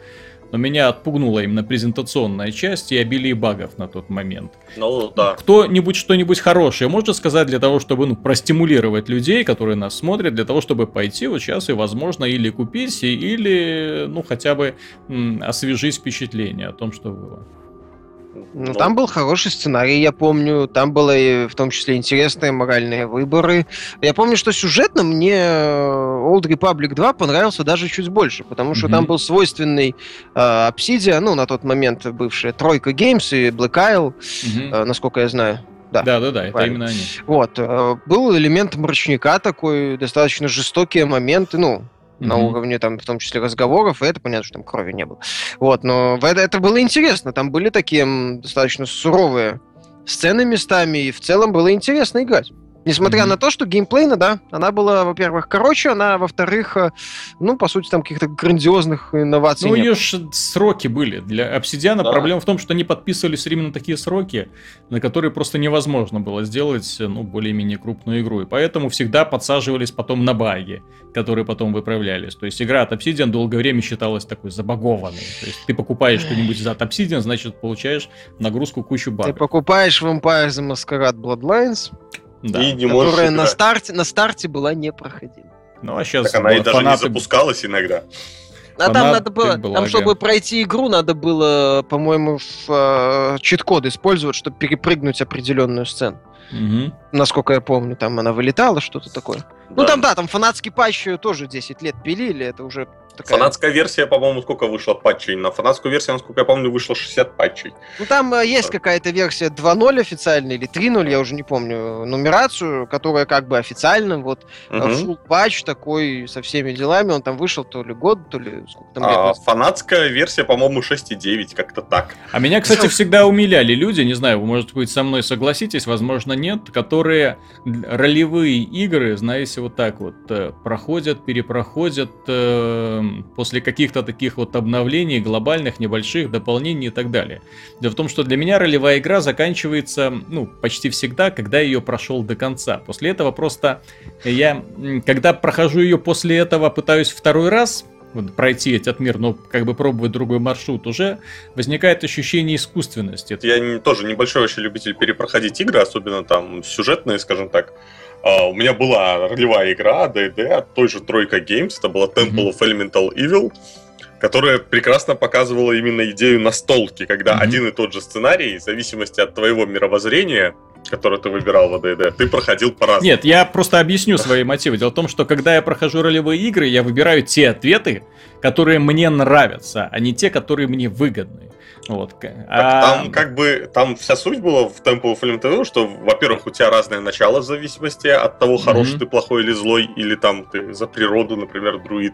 но меня отпугнула именно презентационная часть и обилие багов на тот момент. Ну, да. Кто-нибудь что-нибудь хорошее может сказать для того, чтобы, ну, простимулировать людей, которые нас смотрят, для того, чтобы пойти вот сейчас и, возможно, или купить, или, ну, хотя бы м- освежить впечатление о том, что было. Ну, там был хороший сценарий, я помню. Там было в том числе интересные моральные выборы. Я помню, что сюжетно мне Old Republic 2 понравился даже чуть больше, потому что mm-hmm. там был свойственный э, Obsidian, ну, на тот момент бывшая Тройка Games и Black Isle, mm-hmm. э, насколько я знаю. Да, да, да, да это именно они. Вот. Э, был элемент мрачника такой, достаточно жестокие моменты, ну, на Мгм. уровне, там, в том числе разговоров, и это понятно, что там крови не было. Вот, но это, это было интересно, там были такие достаточно суровые сцены местами, и в целом было интересно играть. Несмотря Мгм. на то, что геймплейно, да, она была, во-первых, короче, она, во-вторых, э, ну, по сути, там каких-то грандиозных инноваций Ну, не ее ж сроки были. Для обсидиана Да. проблема в том, что они подписывались именно такие сроки, на которые просто невозможно было сделать, ну, более-менее крупную игру. И поэтому всегда подсаживались потом на баги, которые потом выправлялись. То есть игра от Obsidian долгое время считалась такой забагованной. То есть ты покупаешь что-нибудь от Obsidian, значит, получаешь нагрузку кучу Ты багов. покупаешь Vampire the Masquerade Bloodlines, Да. И не можешь которая на играть. старте, на старте была непроходима. Ну, а сейчас Так она и даже не запускалась иногда. А там Фанаты надо было, блага. там, чтобы пройти игру, надо было, по-моему, в, э, чит-код использовать, чтобы перепрыгнуть определенную сцену. Насколько я помню, там она вылетала, что-то такое. Ну там, да, там фанатский патч тоже 10 лет пилили, это уже такая... Фанатская версия, по-моему, сколько вышло патчей? На фанатскую версию, насколько я помню, вышло 60 патчей. Ну там э, есть какая-то версия 2.0 официальная или 3.0, я уже не помню, нумерацию, которая как бы официально, вот, full патч такой со всеми делами, он там вышел то ли год, то ли сколько там лет А назад. фанатская версия, по-моему, 6,9, как-то так. А меня, кстати, всегда умиляли люди, не знаю, вы, может быть, со мной согласитесь, возможно, нет, которые ролевые игры, знаете, вот так вот э, проходят, перепроходят э, после каких-то таких вот обновлений, глобальных, небольших, дополнений и так далее. Дело в том, что для меня ролевая игра заканчивается, ну, почти всегда, когда я ее прошел до конца. После этого просто я, когда прохожу ее после этого, пытаюсь второй раз вот пройти этот мир, но как бы пробовать другой маршрут, уже возникает ощущение искусственности. Я тоже небольшой вообще любитель перепроходить игры, особенно там сюжетные, скажем так. А, у меня была ролевая игра D&D от той же Тройка Games, это была Temple of Elemental Evil, которая прекрасно показывала именно идею настолки, когда Мгм. один и тот же сценарий, в зависимости от твоего мировоззрения, которое ты выбирал в D&D, ты проходил по-разному. Нет, я просто объясню свои мотивы. Дело в том, что когда я прохожу ролевые игры, я выбираю те ответы, которые мне нравятся, а не те, которые мне выгодны. Вот. Так а- там как бы там вся суть была в Elemental Evil, что, во-первых, у тебя разное начало в зависимости от того, хороший Мгм. ты, плохой или злой, или там ты за природу, например, друид.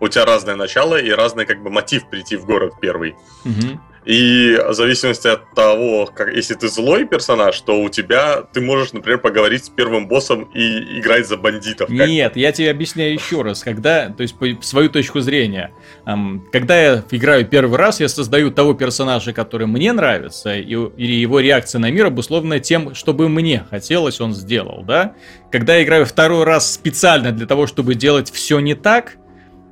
У тебя разное начало и разный как бы мотив прийти в город первый. Мгм. И в зависимости от того, как, если ты злой персонаж, то у тебя ты можешь, например, поговорить с первым боссом и играть за бандитов. Нет, я тебе объясняю еще раз. Когда, то есть, по свою точку зрения, ам, когда я играю первый раз, я создаю того персонажа, который мне нравится, и, или его реакция на мир обусловлена тем, чтобы мне хотелось, он сделал, да? Когда я играю второй раз специально для того, чтобы делать все не так,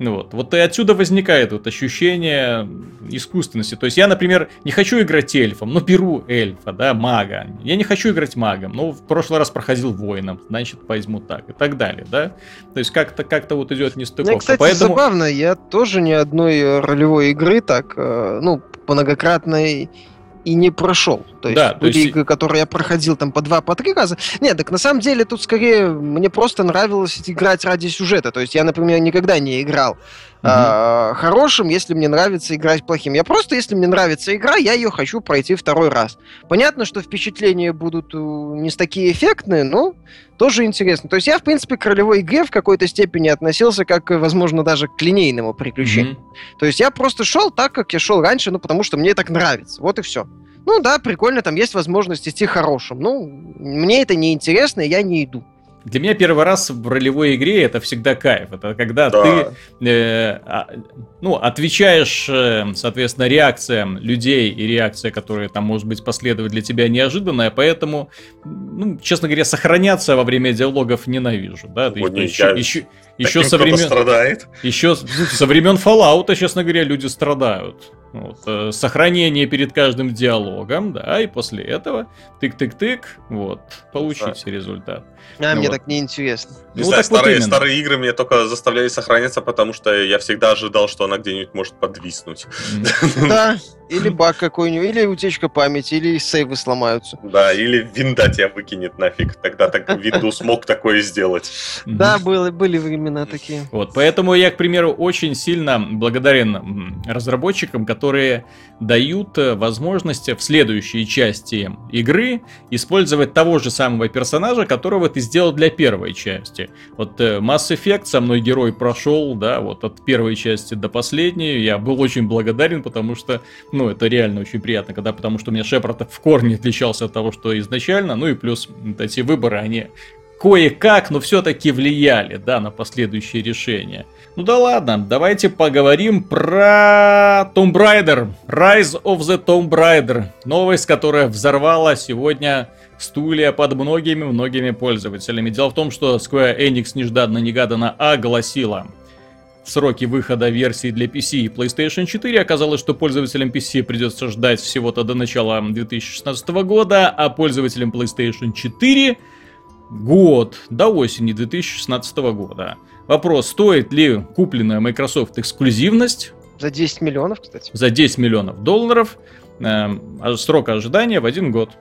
ну вот, вот и отсюда возникает вот ощущение искусственности. То есть я, например, не хочу играть эльфом, но беру эльфа, да, мага. Я не хочу играть магом, но в прошлый раз проходил воином, значит возьму так и так далее, да. То есть как-то как-то вот идет нестыковка. Мне, кстати, Поэтому забавно, я тоже ни одной ролевой игры так, э, ну, многократной и не прошел. То есть Да, были есть- которые я проходил там по два, по три раза. Нет, так на самом деле тут скорее мне просто нравилось играть ради сюжета. То есть я, например, никогда не играл а, хорошим, если мне нравится играть плохим. Я просто, если мне нравится игра, я ее хочу пройти второй раз. Понятно, что впечатления будут э, не такие эффектные, но тоже интересно. То есть я, в принципе, к ролевой игре в какой-то степени относился как, э, возможно, даже к линейному приключению. Мгм. То есть я просто шел так, как я шел раньше, ну, потому что мне так нравится. Вот и все. Ну да, прикольно, там есть возможность идти хорошим. Ну, мне это не интересно, я не иду. Для меня первый раз в ролевой игре это всегда кайф. Это когда Да. ты э, а, ну, отвечаешь, э, соответственно, реакциям людей и реакция, которая там может быть последует для тебя неожиданная, поэтому, ну, честно говоря, сохраняться во время диалогов ненавижу, да, есть, Вот не еще, еще, еще со времен, страдает. еще ну, со времен Fallout, честно говоря, люди страдают. Вот, э, сохранение перед каждым диалогом, да, и после этого тык-тык-тык, вот, получите результат. А, Ну мне. Так неинтересно. Не Ну, знаю, так вот старые, именно. старые игры меня только заставляли сохраняться, потому что я всегда ожидал, что она где-нибудь может подвиснуть. Да. или баг какой-нибудь, или утечка памяти, или сейвы сломаются. Да, или винда тебя выкинет нафиг. Тогда так Windows мог такое сделать. Да, было, были времена такие. Вот, поэтому я, к примеру, очень сильно благодарен разработчикам, которые дают э, возможность в следующей части игры использовать того же самого персонажа, которого ты сделал для первой части. Вот э, Mass Effect со мной герой прошел, да, вот от первой части до последней. Я был очень благодарен, потому что, ну, это реально очень приятно, когда, потому что у меня Шепард в корне отличался от того, что изначально, ну и плюс эти выборы, они кое-как, но все-таки влияли, да, на последующие решения. Ну да ладно, давайте поговорим про Tomb Raider, Rise of the Tomb Raider. Новость, которая взорвала сегодня стулья под многими-многими пользователями. Дело в том, что Square Enix нежданно-негаданно огласила сроки выхода версии для PC и PlayStation 4. Оказалось, что пользователям PC придется ждать всего-то до начала 2016 года, а пользователям PlayStation 4 год до осени 2016 года. Вопрос, стоит ли купленная Microsoft эксклюзивность? За 10 миллионов, кстати. За 10 миллионов долларов. Э, срок ожидания в один год.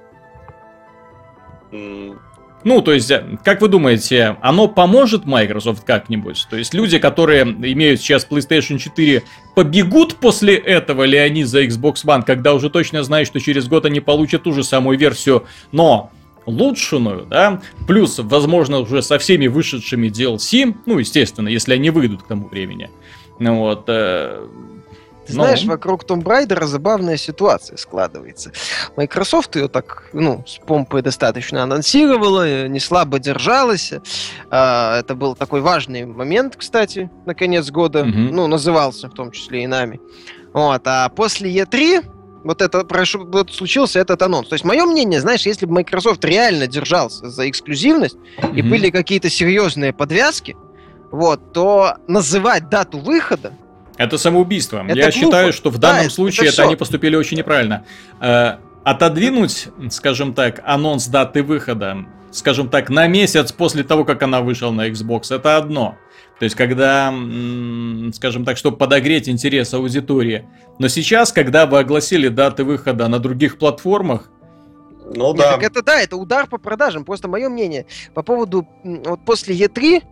Ну, то есть, э, как вы думаете, оно поможет Microsoft как-нибудь? То есть, люди, которые имеют сейчас PlayStation 4, побегут после этого ли они за Xbox One, когда уже точно знают, что через год они получат ту же самую версию, но улучшенную, да, плюс, возможно, уже со всеми вышедшими DLC, ну, естественно, если они выйдут к тому времени. Ну вот, э, ты ну. знаешь, вокруг Tomb Raider забавная ситуация складывается. Microsoft ее так, ну, с помпой достаточно анонсировала, э, не слабо держалась. А, это был такой важный момент, кстати, на конец года. Угу. Ну, назывался в том числе и нами. Вот, а после E3 вот это прошу, вот случился этот анонс. То есть, мое мнение, знаешь, если бы Microsoft реально держался за эксклюзивность mm-hmm. и были какие-то серьезные подвязки, вот, то называть дату выхода это самоубийство. Это Я глупо. считаю, что в данном да, случае это, это они поступили очень неправильно. Э, отодвинуть, скажем так, анонс даты выхода, скажем так, на месяц после того, как она вышла на Xbox, это одно. То есть, когда, скажем так, чтобы подогреть интерес аудитории. Но сейчас, когда вы огласили даты выхода на других платформах, ну да. так это да, это удар по продажам. Просто мое мнение по поводу вот после E3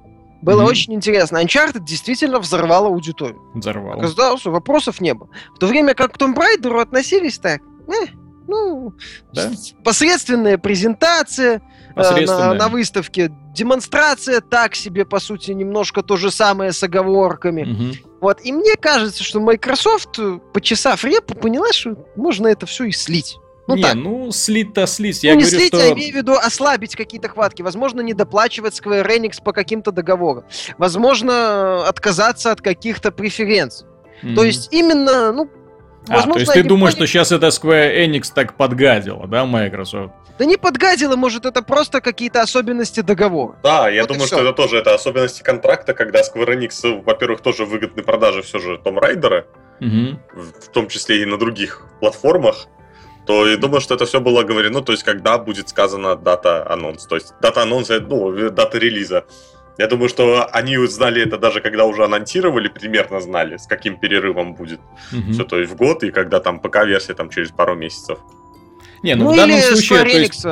было mm-hmm. очень интересно. Uncharted действительно взорвал аудиторию. Взорвал. Оказалось, вопросов не было. В то время как к Tomb Raider относились так, э, ну, да? посредственная презентация э, на, на выставке, демонстрация так себе, по сути, немножко то же самое с оговорками. Угу. Вот, и мне кажется, что Microsoft, почесав репу, поняла, что можно это все и слить. Ну, не, так. ну слить-то слить. Я ну, не говорю, слить, что... я имею в виду ослабить какие-то хватки. Возможно, не доплачивать Square Enix по каким-то договорам. Возможно, отказаться от каких-то преференций. Mm-hmm. То есть именно, ну, Возможно, а, то есть ты думаешь, что сейчас это Square Enix так подгадила, да, Microsoft? Да не подгадила, может, это просто какие-то особенности договора. Да, я вот думаю, что это тоже это особенности контракта, когда Square Enix, во-первых, тоже выгодны продажи все же Том Райдера, угу. в том числе и на других платформах то я думаю, что это все было говорено, то есть когда будет сказана дата анонс, то есть дата анонса, ну, дата релиза. Я думаю, что они знали это даже когда уже анонсировали, примерно знали, с каким перерывом будет угу. все, то есть в год и когда там ПК-версия там через пару месяцев. Не, ну, ну в данном случае, то есть,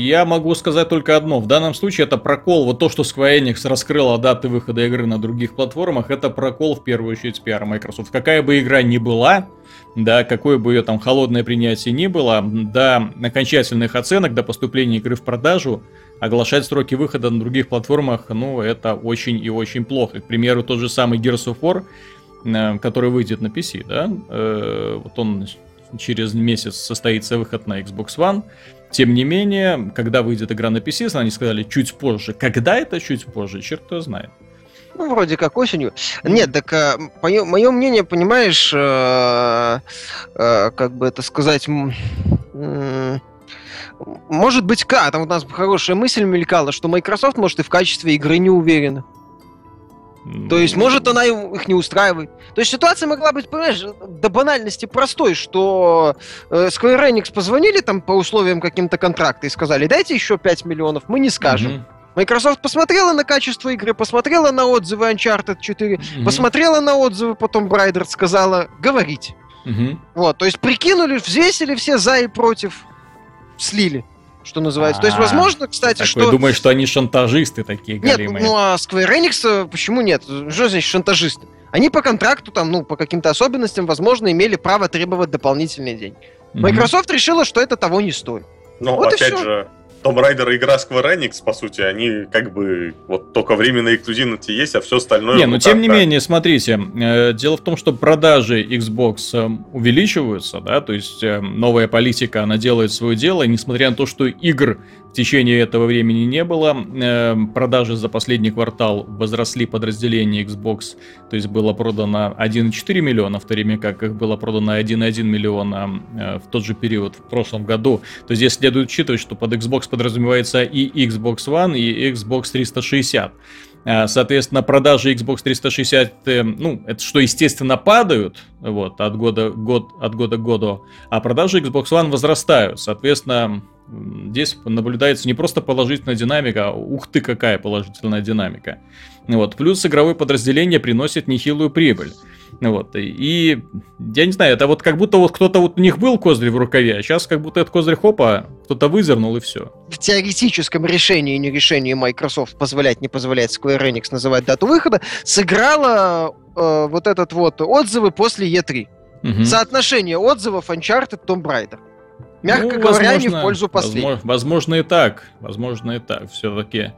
я могу сказать только одно. В данном случае это прокол. Вот то, что Square Enix раскрыла даты выхода игры на других платформах, это прокол в первую очередь с PR Microsoft. Какая бы игра ни была, да, какое бы ее там холодное принятие ни было, до окончательных оценок, до поступления игры в продажу, оглашать сроки выхода на других платформах, ну, это очень и очень плохо. К примеру, тот же самый Gears of War, э, который выйдет на PC, да, э, вот он через месяц состоится выход на Xbox One, тем не менее, когда выйдет игра на PC, они сказали чуть позже. Когда это чуть позже, черт кто знает. Ну, вроде как осенью. Нет, так э, мое, мое мнение, понимаешь, э, э, как бы это сказать, э, может быть, как, там у нас хорошая мысль мелькала, что Microsoft, может, и в качестве игры не уверена. То есть, может, она их не устраивает. То есть ситуация могла быть, понимаешь, до банальности простой, что э, Square Enix позвонили там по условиям каким-то контракта и сказали, дайте еще 5 миллионов, мы не скажем. Mm-hmm. Microsoft посмотрела на качество игры, посмотрела на отзывы Uncharted 4, mm-hmm. посмотрела на отзывы потом Брайдер, сказала, говорить. Угу. Вот, то есть прикинули, взвесили все за и против, слили что называется. То есть, возможно, кстати, Такой, что... думаешь, что они шантажисты такие Нет, ну а Square Enix, э, почему нет? Что значит шантажисты? Они по контракту, там, ну, по каким-то особенностям, возможно, имели право требовать дополнительные деньги. Microsoft mm-hmm. решила, что это того не стоит. Ну, вот опять же, том Raider игра Square Enix, по сути, они как бы вот только временные эксклюзивности есть, а все остальное... Не, ну тем не менее, смотрите, э, дело в том, что продажи Xbox э, увеличиваются, да, то есть э, новая политика, она делает свое дело, и несмотря на то, что игр в течение этого времени не было, продажи за последний квартал возросли подразделение Xbox, то есть было продано 1,4 миллиона, в то время как их было продано 1,1 миллиона в тот же период в прошлом году. То есть здесь следует учитывать, что под Xbox подразумевается и Xbox One, и Xbox 360. А, соответственно, продажи Xbox 360, э, ну, это что, естественно, падают вот, от, года, год, от года к году, а продажи Xbox One возрастают. Соответственно, здесь наблюдается не просто положительная динамика, а ух ты, какая положительная динамика. Вот. Плюс игровое подразделение приносит нехилую прибыль. Вот. И я не знаю, это вот как будто вот кто-то вот у них был козырь в рукаве, а сейчас как будто этот козырь хопа кто-то выдернул и все. В теоретическом решении, не решении Microsoft позволять, не позволять Square Enix называть дату выхода, сыграла э, вот этот вот отзывы после E3. Угу. Соотношение отзывов Uncharted Tomb Raider. Мягко ну, говоря, возможно, не в пользу последнего. Возможно, возможно и так. Возможно и так. Все-таки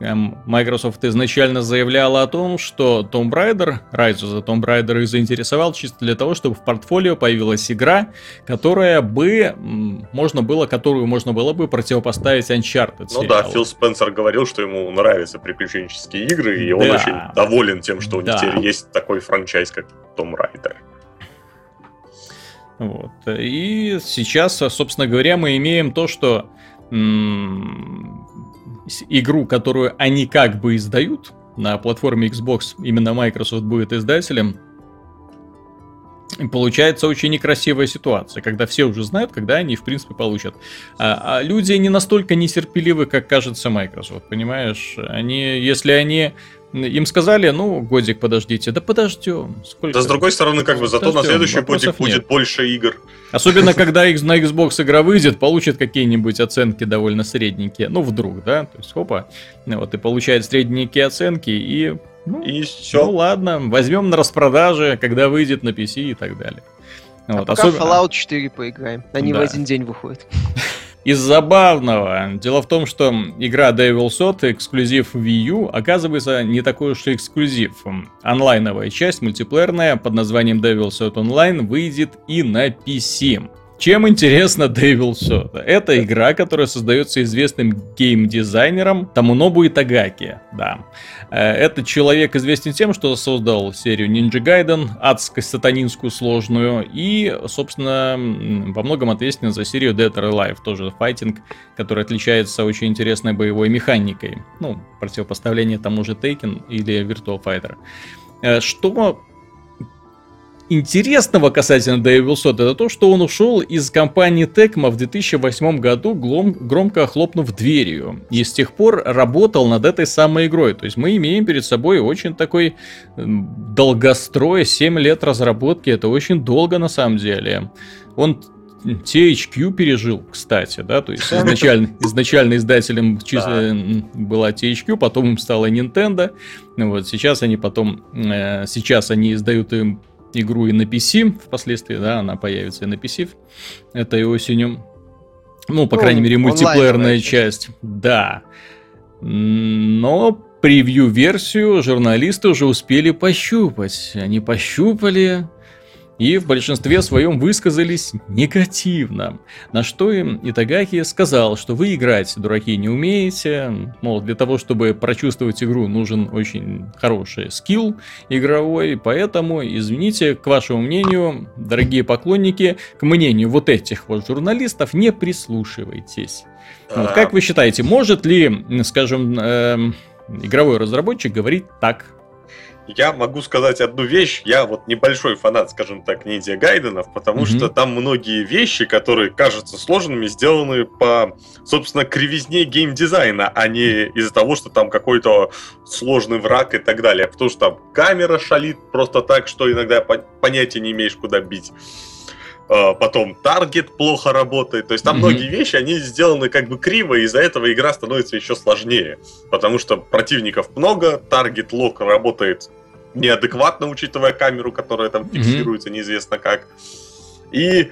Эм, Microsoft изначально заявляла о том, что Tomb Raider, Rise за Tomb Raider их заинтересовал чисто для того, чтобы в портфолио появилась игра, которая бы можно было, которую можно было бы противопоставить Uncharted. Ну да, Фил Спенсер говорил, что ему нравятся приключенческие игры, и он да. очень доволен тем, что у них да. теперь есть такой франчайз, как Tomb Raider. Вот. И сейчас, собственно говоря, мы имеем то, что игру, которую они как бы издают на платформе Xbox, именно Microsoft будет издателем, получается очень некрасивая ситуация, когда все уже знают, когда они, в принципе, получат. А, а люди не настолько нетерпеливы, как кажется Microsoft, понимаешь? Они, если они им сказали, ну, годик подождите. Да подождем. Сколько? Да, с другой стороны, как бы, зато подождем, на следующий годик будет больше игр. Особенно, когда на Xbox игра выйдет, получит какие-нибудь оценки довольно средненькие. Ну, вдруг, да? То есть, хопа, вот, и получает средненькие оценки, и... Ну, и все. Ну, ладно, возьмем на распродаже, когда выйдет на PC и так далее. А вот, пока особенно... Fallout 4 поиграем. Они да. в один день выходят. Из забавного. Дело в том, что игра Devil's Out, эксклюзив Wii U, оказывается не такой уж и эксклюзив. Онлайновая часть, мультиплеерная, под названием Devil's Out Online, выйдет и на PC. Чем интересно Devil Soda? Это игра, которая создается известным геймдизайнером Тамунобу Итагаки. Да. Э, этот человек известен тем, что создал серию Ninja Gaiden, адскую сатанинскую сложную, и, собственно, во многом ответственен за серию Dead or Alive, тоже файтинг, который отличается очень интересной боевой механикой. Ну, противопоставление тому же Taken или Virtual Fighter. Э, что интересного касательно Дэйва Вилсота, это то, что он ушел из компании Tecmo в 2008 году, громко хлопнув дверью. И с тех пор работал над этой самой игрой. То есть мы имеем перед собой очень такой долгострой, 7 лет разработки. Это очень долго на самом деле. Он THQ пережил, кстати, да, то есть изначально, изначально издателем чисто была THQ, потом им стала Nintendo, вот сейчас они потом, э, сейчас они издают им игру и на PC впоследствии, да, она появится и на PC этой осенью. Ну, по ну, крайней мере, мультиплеерная часть. часть. Да. Но превью-версию журналисты уже успели пощупать. Они пощупали, и в большинстве своем высказались негативно. На что им Итагаки сказал, что вы играть, дураки, не умеете, мол, для того, чтобы прочувствовать игру, нужен очень хороший скилл игровой, поэтому, извините, к вашему мнению, дорогие поклонники, к мнению вот этих вот журналистов не прислушивайтесь. Вот, как вы считаете, может ли, скажем, э, игровой разработчик говорить так я могу сказать одну вещь. Я вот небольшой фанат, скажем так, ниндзя гайденов, потому mm-hmm. что там многие вещи, которые кажутся сложными, сделаны по, собственно, кривизне геймдизайна, а не из-за того, что там какой-то сложный враг и так далее. Потому что там камера шалит просто так, что иногда понятия не имеешь, куда бить. А, потом таргет плохо работает. То есть там mm-hmm. многие вещи, они сделаны как бы криво, и из-за этого игра становится еще сложнее. Потому что противников много, таргет лок работает неадекватно, учитывая камеру, которая там фиксируется mm-hmm. неизвестно как. И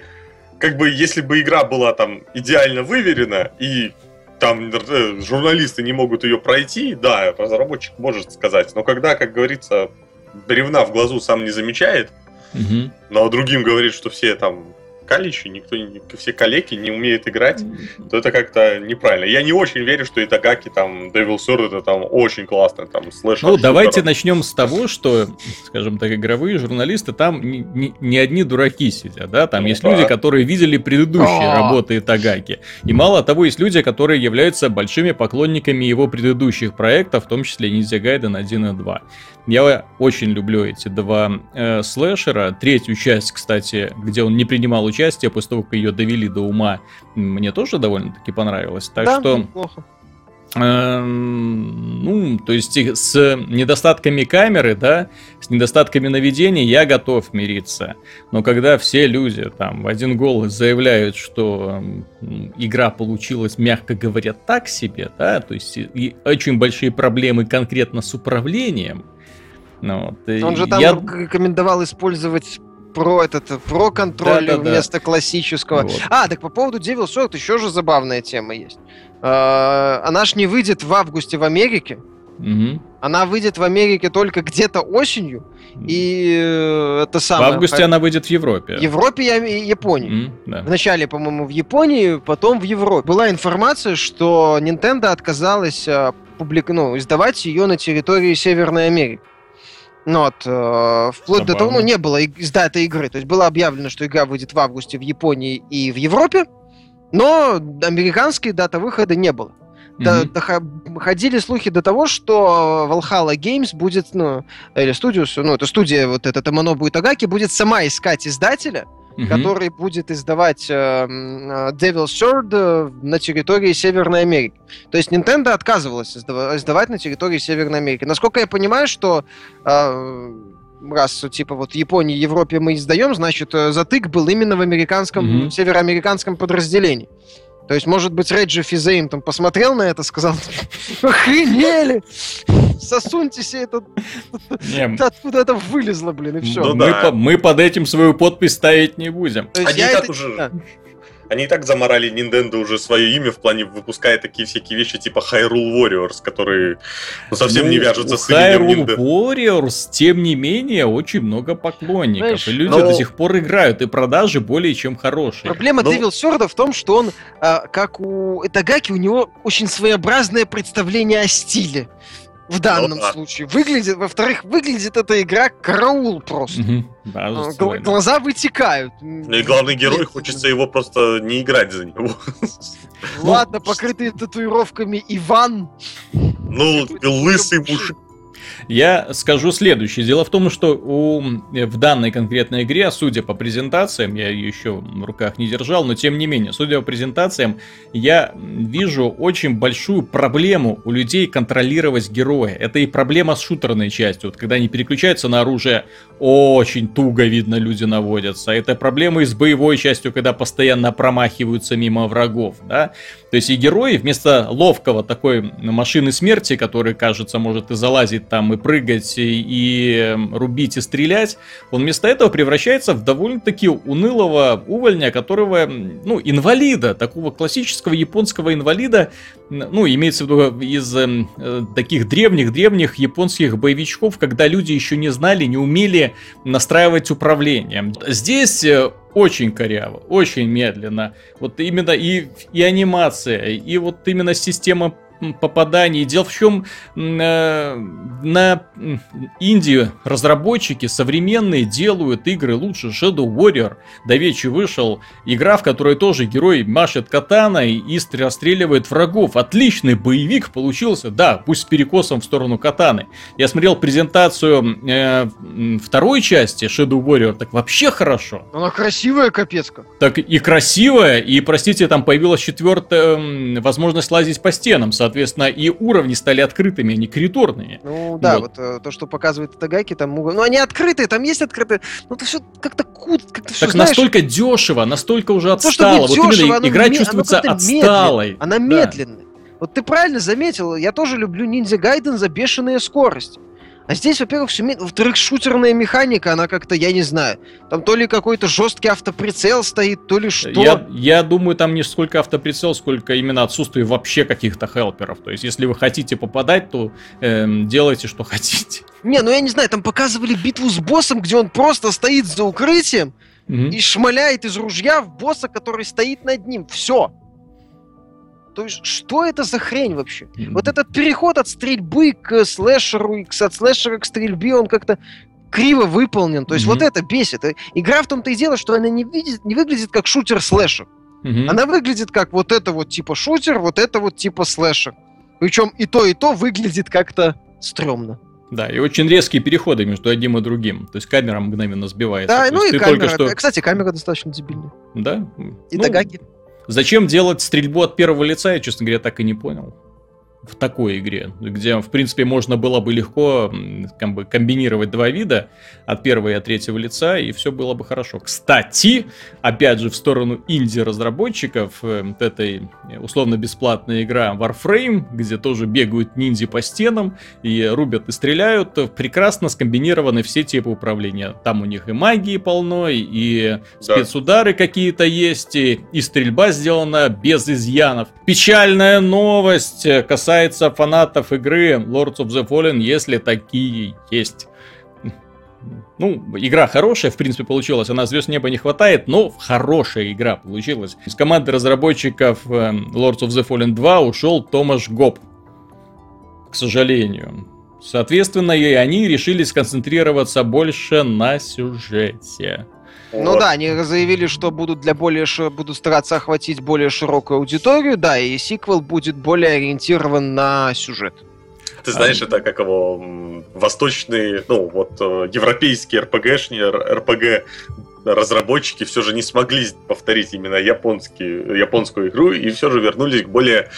как бы если бы игра была там идеально выверена и там э, журналисты не могут ее пройти, да, разработчик может сказать. Но когда, как говорится, бревна в глазу сам не замечает, Угу. Но другим говорит, что все там каличи, никто, все калеки не умеют играть, то это как-то неправильно. Я не очень верю, что Итагаки, там, Devil Sword, это там очень классно, там, слэш Ну, давайте начнем с того, что, скажем так, игровые журналисты там не, не, не одни дураки сидят, да, там ну, есть да. люди, которые видели предыдущие А-а-а. работы Итагаки. И мало того, есть люди, которые являются большими поклонниками его предыдущих проектов, в том числе Ninja Gaiden 1 и 2. Я очень люблю эти два э, слэшера. Третью часть, кстати, где он не принимал участие, после того, как ее довели до ума, мне тоже довольно-таки понравилось. Так да, что... Неплохо. Э, ну, то есть с недостатками камеры, да, с недостатками наведения я готов мириться. Но когда все люди там в один голос заявляют, что игра получилась, мягко говоря, так себе, да, то есть и очень большие проблемы конкретно с управлением, ну, вот, Он же там я... рекомендовал использовать про этот про контроль да, да, вместо да. классического. Вот. А, так по поводу Devil Sword еще же забавная тема есть. Э, она ж не выйдет в августе в Америке. Угу. Она выйдет в Америке только где-то осенью. И э, это самое. В августе она выйдет в Европе. В Европе и Японии. Mm, да. Вначале, по-моему, в Японии, потом в Европе. Была информация, что Nintendo отказалась э, публик... ну, издавать ее на территории Северной Америки. Ну, вот, э, вплоть Забавно. до того, ну, не было изда этой игры. То есть было объявлено, что игра выйдет в августе в Японии и в Европе, но американской даты выхода не было. Mm-hmm. До, доходили слухи до того, что Valhalla Games будет, ну, или Studios, ну, это студия, вот эта Таманобу Итагаки, будет сама искать издателя, угу. который будет издавать э, э Devil's Sword э, на территории Северной Америки. То есть Nintendo отказывалась издавать на территории Северной Америки. Насколько я понимаю, что э, раз типа вот Японии, Европе мы издаем, значит э, затык был именно в американском, угу. североамериканском подразделении. То есть, может быть, Реджи Физейм там посмотрел на это, сказал, охренели! Засуньте себе это... Откуда это вылезло, блин, и все. Ну, мы, по, мы под этим свою подпись ставить не будем. Так уже... Они и так заморали Nintendo уже свое имя в плане выпуская такие всякие вещи типа Hyrule Warriors, которые ну, совсем ну, не вяжутся с именем Hyrule Warriors, тем не менее, очень много поклонников. Знаешь, и люди но... до сих пор играют, и продажи более чем хорошие. Проблема но... Devil Sword в том, что он, а, как у Этагаки, у него очень своеобразное представление о стиле в данном ну, да. случае. Выглядит, во-вторых, выглядит эта игра караул просто. Да, Гл- глаза вытекают. Ну и главный герой, хочется его просто не играть за него. Ладно, покрытый татуировками Иван. Ну, лысый мужик я скажу следующее. Дело в том, что у, в данной конкретной игре, судя по презентациям, я ее еще в руках не держал, но тем не менее, судя по презентациям, я вижу очень большую проблему у людей контролировать героя. Это и проблема с шутерной частью. Вот когда они переключаются на оружие, очень туго видно люди наводятся. Это проблема и с боевой частью, когда постоянно промахиваются мимо врагов, да. То есть и герой вместо ловкого такой машины смерти, который, кажется, может и залазить там, и прыгать, и, и рубить, и стрелять, он вместо этого превращается в довольно-таки унылого увольня, которого, ну, инвалида, такого классического японского инвалида, ну, имеется в виду из э, таких древних-древних японских боевичков, когда люди еще не знали, не умели настраивать управление. Здесь э, очень коряво, очень медленно. Вот именно и, и анимация, и вот именно система попаданий. Дело в чем э, на Индию разработчики современные делают игры лучше. Shadow Warrior до вечи вышел. Игра, в которой тоже герой машет катаной и расстреливает врагов. Отличный боевик получился. Да, пусть с перекосом в сторону катаны. Я смотрел презентацию э, второй части Shadow Warrior, так вообще хорошо. Она красивая, капец как. Так и красивая, и, простите, там появилась четвертая возможность лазить по стенам, соответственно, и уровни стали открытыми, а не коридорными. Ну да, вот, вот э, то, что показывает Тагаки, там, ну они открытые, там есть открытые, ну это все как-то кут, как-то все, Так знаешь, настолько дешево, настолько уже отстало, вот дешево, именно игра чувствуется отсталой. Она медленная. Вот ты правильно заметил, я тоже люблю Ниндзя Гайден за бешеные скорости. А здесь, во-первых, все во-вторых, шутерная механика, она как-то, я не знаю, там то ли какой-то жесткий автоприцел стоит, то ли что. Я, я думаю, там не сколько автоприцел, сколько именно отсутствие вообще каких-то хелперов. То есть, если вы хотите попадать, то э, делайте, что хотите. Не, ну я не знаю, там показывали битву с боссом, где он просто стоит за укрытием mm-hmm. и шмаляет из ружья в босса, который стоит над ним. Все. То есть, что это за хрень вообще? Mm-hmm. Вот этот переход от стрельбы к слэшеру, и от слэшера к стрельбе, он как-то криво выполнен. То есть, mm-hmm. вот это бесит. Игра в том-то и дело, что она не, видит, не выглядит как шутер-слэшер. Mm-hmm. Она выглядит как вот это вот типа шутер, вот это вот типа слэшер. Причем и то, и то выглядит как-то стрёмно. Да, и очень резкие переходы между одним и другим. То есть камера мгновенно сбивается. Да, То ну и камера. Что... Кстати, камера достаточно дебильная. Да? И ну, Тагаки. Зачем делать стрельбу от первого лица, я, честно говоря, так и не понял в такой игре, где, в принципе, можно было бы легко как бы, комбинировать два вида от первого и от третьего лица, и все было бы хорошо. Кстати, опять же, в сторону инди-разработчиков, э, вот этой условно-бесплатная игра Warframe, где тоже бегают ниндзя по стенам и рубят и стреляют, прекрасно скомбинированы все типы управления. Там у них и магии полно, и спецудары какие-то есть, и, и стрельба сделана без изъянов. Печальная новость касается касается фанатов игры Lords of the Fallen, если такие есть. Ну, игра хорошая, в принципе, получилась. Она звезд неба не хватает, но хорошая игра получилась. Из команды разработчиков э, Lords of the Fallen 2 ушел Томаш Гоп. К сожалению. Соответственно, и они решили сконцентрироваться больше на сюжете. Ну вот. да, они заявили, что будут для более будут стараться охватить более широкую аудиторию, да, и сиквел будет более ориентирован на сюжет. Ты знаешь, а, это как его восточные, ну вот э, европейские РПГшни, РПГ разработчики все же не смогли повторить именно японский, японскую игру и все же вернулись к более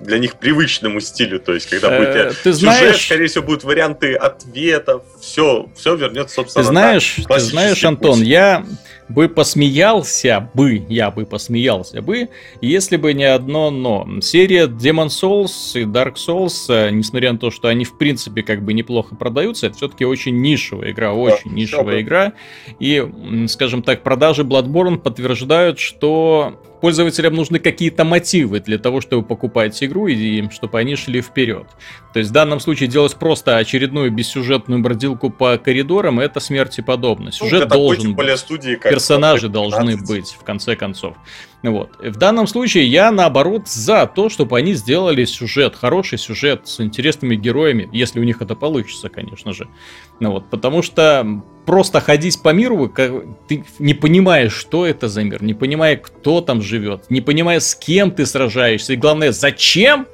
для них привычному стилю. То есть, когда будет э, ты сюжет, знаешь, скорее всего, будут варианты ответов, все, все вернется, собственно, Ты знаешь, ты знаешь, Антон, путь. я бы посмеялся бы, я бы посмеялся бы, если бы не одно но. Серия Demon Souls и Dark Souls, э, несмотря на то, что они в принципе как бы неплохо продаются, это все-таки очень нишевая игра, очень да, нишевая игра. И, скажем так, продажи Bloodborne подтверждают, что пользователям нужны какие-то мотивы для того, чтобы покупать игру и чтобы они шли вперед. То есть в данном случае делать просто очередную бессюжетную бродилку по коридорам это смерти подобно. Сюжет ну, должен быть. Студии, персонажи должны быть в конце концов. Вот. В данном случае я наоборот за то, чтобы они сделали сюжет, хороший сюжет с интересными героями, если у них это получится, конечно же. Ну вот, потому что просто ходить по миру, ты не понимаешь, что это за мир, не понимая, кто там живет, не понимая, с кем ты сражаешься, и главное, зачем,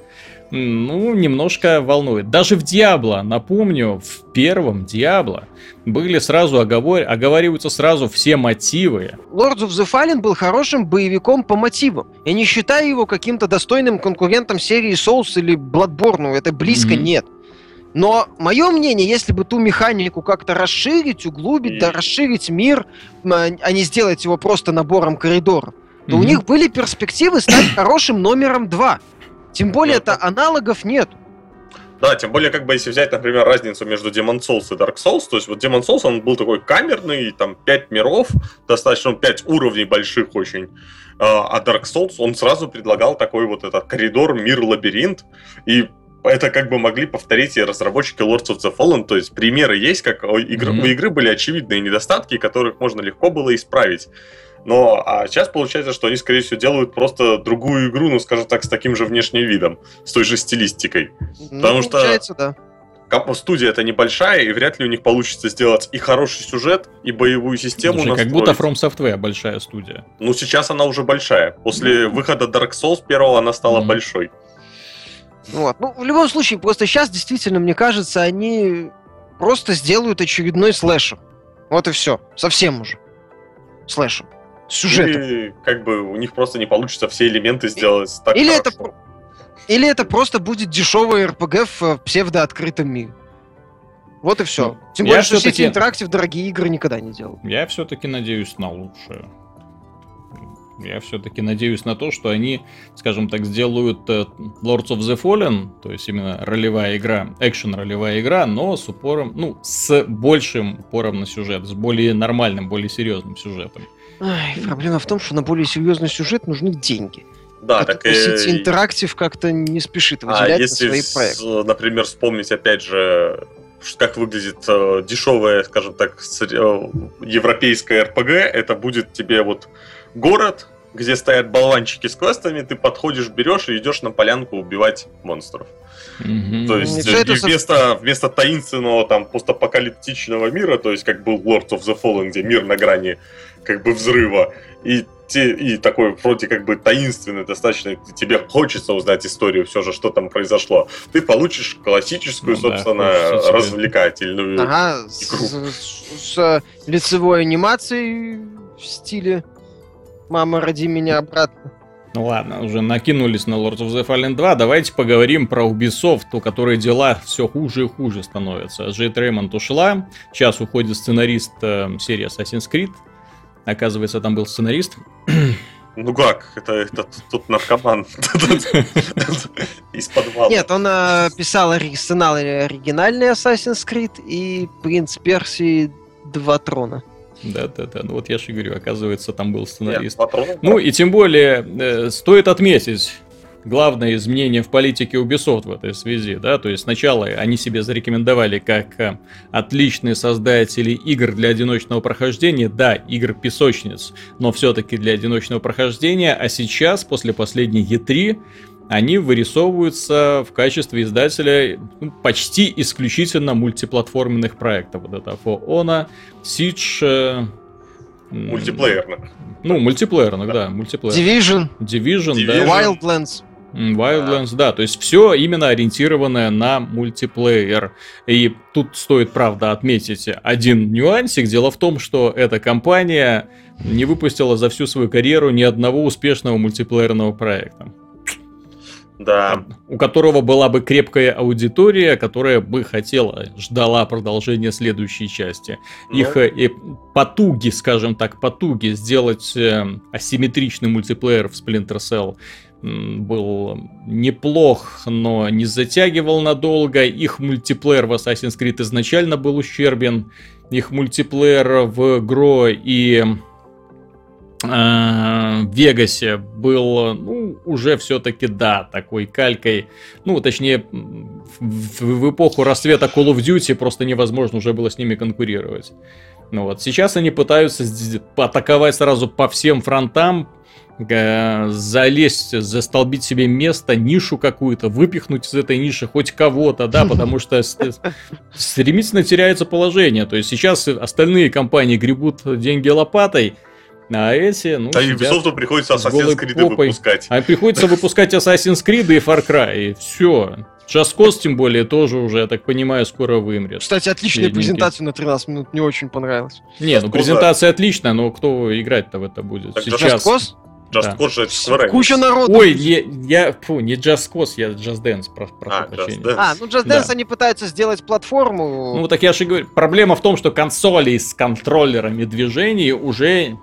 ну, немножко волнует. Даже в Диабло, напомню, в первом Диабло были сразу оговор... оговариваются сразу все мотивы. Lords of the Fallen был хорошим боевиком по мотивам. Я не считаю его каким-то достойным конкурентом серии Souls или Bloodborne, это близко mm-hmm. нет. Но мое мнение, если бы ту механику как-то расширить, углубить, да расширить мир, а не сделать его просто набором коридоров, то mm-hmm. у них были перспективы стать хорошим номером два. Тем более, это аналогов нет. Да, тем более, как бы, если взять, например, разницу между Demon Souls и Dark Souls, то есть вот Demon Souls, он был такой камерный, там, 5 миров, достаточно 5 уровней больших очень, а, а Dark Souls, он сразу предлагал такой вот этот коридор, мир, лабиринт, и это как бы могли повторить и разработчики Lords of the Fallen, то есть примеры есть, как у игры, mm-hmm. у игры были очевидные недостатки, которых можно легко было исправить. Но а сейчас получается, что они, скорее всего, делают просто другую игру, ну, скажем так, с таким же внешним видом, с той же стилистикой. Ну, Потому что- получается, да. Капо студия это небольшая, и вряд ли у них получится сделать и хороший сюжет, и боевую систему Слушай, как настроить. будто From Software большая студия. Ну, сейчас она уже большая. После выхода Dark Souls первого она стала Мгм. большой. Вот. Ну, в любом случае, просто сейчас действительно, мне кажется, они просто сделают очередной слэшер. Вот и все. Совсем уже. Слэшер. С сюжетом. Или как бы у них просто не получится все элементы сделать так Или это, хорошо. или это просто будет дешевый РПГ в э, псевдооткрытом мире. Вот и все. Ну, Тем я более, что City Interactive дорогие игры никогда не делал. Я все-таки надеюсь на лучшее. Я все-таки надеюсь на то, что они, скажем так, сделают э, Lords of the Fallen, то есть именно ролевая игра, экшен-ролевая игра, но с упором, ну, с большим упором на сюжет, с более нормальным, более серьезным сюжетом. Ай, проблема в том, что на более серьезный сюжет нужны деньги. Да, А так и... Interactive как-то не спешит А выделять на если, свои с- проекты. например, вспомнить опять же, как выглядит э, дешевая, скажем так, э, европейская РПГ, это будет тебе вот город, где стоят болванчики с квестами, ты подходишь, берешь и идешь на полянку убивать монстров. Мгм. То есть Всё это и со- вместо, вместо таинственного там постапокалиптичного мира, то есть как был Lords of the Fallen, где мир на грани как бы взрыва, и, те, и такой вроде как бы таинственный достаточно, тебе хочется узнать историю, все же, что там произошло, ты получишь классическую, Ну да, собственно, тебе. развлекательную. Ага, с, игру. с- с лицевой анимацией в стиле «Мама, роди меня обратно». Ну ладно, уже накинулись на Lords of the Fallen 2, давайте поговорим про Ubisoft, у которой дела все хуже и хуже становятся. Джейд Реймонд ушла, сейчас уходит сценарист э, серии Assassin's Creed, оказывается, там был сценарист. Ну как, это, это тут наркоман из подвала. Нет, он э, писал сценарий оригинальный Assassin's Creed и «Принц Персии. Два трона». Да-да-да, ну вот я же говорю, оказывается, там был Нет, сценарист. патронов Ну и тем более, э, стоит отметить главное изменение в политике Ubisoft в этой связи, да, то есть сначала они себе зарекомендовали как э, отличные создатели игр для одиночного прохождения, да, игр песочниц, но все-таки для одиночного прохождения, а сейчас, после последней E3, они вырисовываются в качестве издателя ну, почти исключительно мультиплатформенных проектов. Вот это For Honor, Siege... э, мультиплеерных. Ну, мультиплеерных, да, мультиплеер. Division, Division, да. Division. Wildlands. М, Wildlands, да, то есть все именно ориентированное на мультиплеер. И тут стоит, правда, отметить один нюансик. Дело в том, что эта компания не выпустила за всю свою карьеру ни одного успешного мультиплеерного проекта, Да. у которого была бы крепкая аудитория, которая бы хотела, ждала продолжения следующей части. Ну, Их э, и потуги, скажем так, потуги сделать э, асимметричный мультиплеер в Splinter Cell был неплох, но не затягивал надолго. Их мультиплеер в Assassin's Creed изначально был ущербен. Их мультиплеер в Гро и в Вегасе был, ну, уже все-таки, да, такой калькой. Ну, точнее, в, в эпоху расцвета Call of Duty просто невозможно уже было с ними конкурировать. Ну вот, сейчас они пытаются атаковать сразу по всем фронтам, э, залезть, застолбить себе место, нишу какую-то, выпихнуть из этой ниши хоть кого-то, да, потому что стремительно теряется положение. То есть сейчас остальные компании гребут деньги лопатой, а эти, ну, А Ubisoft приходится Assassin's Creed выпускать. а приходится выпускать Assassin's Creed и Far Cry, и все. Джаскос, тем более, тоже уже, я так понимаю, скоро вымрет. Кстати, отличная Бедненький. презентация на 13 минут, мне очень понравилась. Не, ну Just презентация отличная, но кто играть-то в это будет? Так Just Сейчас. Just Cause? Just Да. Cause же это. Куча народу. Ой, не, я, фу, не Just Cause, я Just Dance, про, прошу А, Just прощения. Dance. А, ну Just Да. Dance они пытаются сделать платформу. Ну, так я же говорю, проблема в том, что консолей с контроллерами движений уже...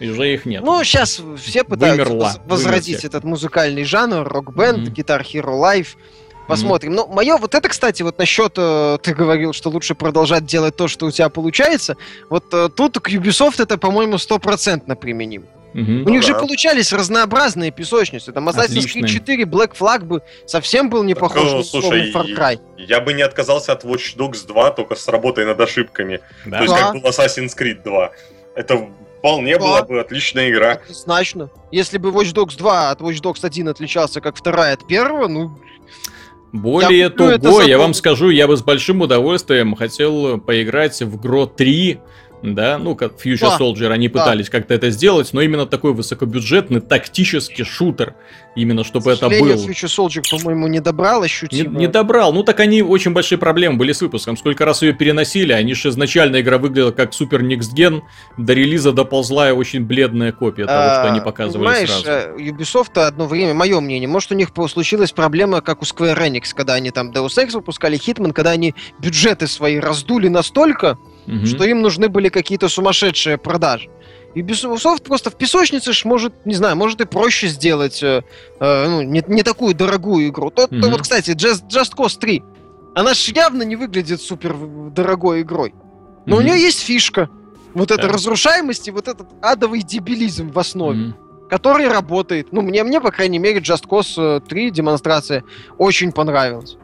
Уже их нет. Ну, сейчас все пытаются Вымерла, воз- возродить вымер этот музыкальный жанр, рок-бенд, Мгм. Guitar Hero Live. Посмотрим. Ну, мое вот это, кстати, вот насчет, э, ты говорил, что лучше продолжать делать то, что у тебя получается. Вот э, тут к Ubisoft это, по-моему, стопроцентно применим. Мгм. У них же да. получались разнообразные песочницы. Там Assassin's. Creed 4, Black Flag бы совсем был не Так, похож э, на слушай, Far Cry. Я бы не отказался от Watch Dogs 2, только с работой над ошибками. Да. То есть Да. как был Assassin's Creed 2. Это Вполне Да. была бы отличная игра. Однозначно. Если бы Watch Dogs 2 от Watch Dogs 1 отличался как вторая от первого, ну, Более Я это того, я вам скажу, я бы с большим удовольствием хотел поиграть в Гро 3, да, ну, как Future Да, Soldier, они да. пытались как-то это сделать, но именно такой высокобюджетный тактический шутер, именно чтобы это сожалению, был. Future Soldier, по-моему, не добрал Не, ощутимо. не добрал. Ну так они очень большие проблемы были с выпуском. Сколько раз ее переносили, они же изначально игра выглядела как супер Gen, до релиза доползла и очень бледная копия того, что А, они показывали Понимаешь, сразу. э, Ubisoft одно время, мое мнение, может у них случилась проблема, как у Square Enix, когда они там Deus Ex выпускали, Hitman, когда они бюджеты свои раздули настолько, Мгм. что им нужны были какие-то сумасшедшие продажи. Ubisoft просто в песочнице ж может, не знаю, может и проще сделать э, э, ну, не, не такую дорогую игру. То, то Мгм. вот, кстати, Just, Just Cause 3, она ж явно не выглядит супер в- дорогой игрой. Но у Мгм. нее есть фишка. Вот эта Да. разрушаемость и вот этот адовый дебилизм в основе Мгм. который работает. Ну, мне, мне, по крайней мере, Just Cause э, 3 демонстрация очень понравилась.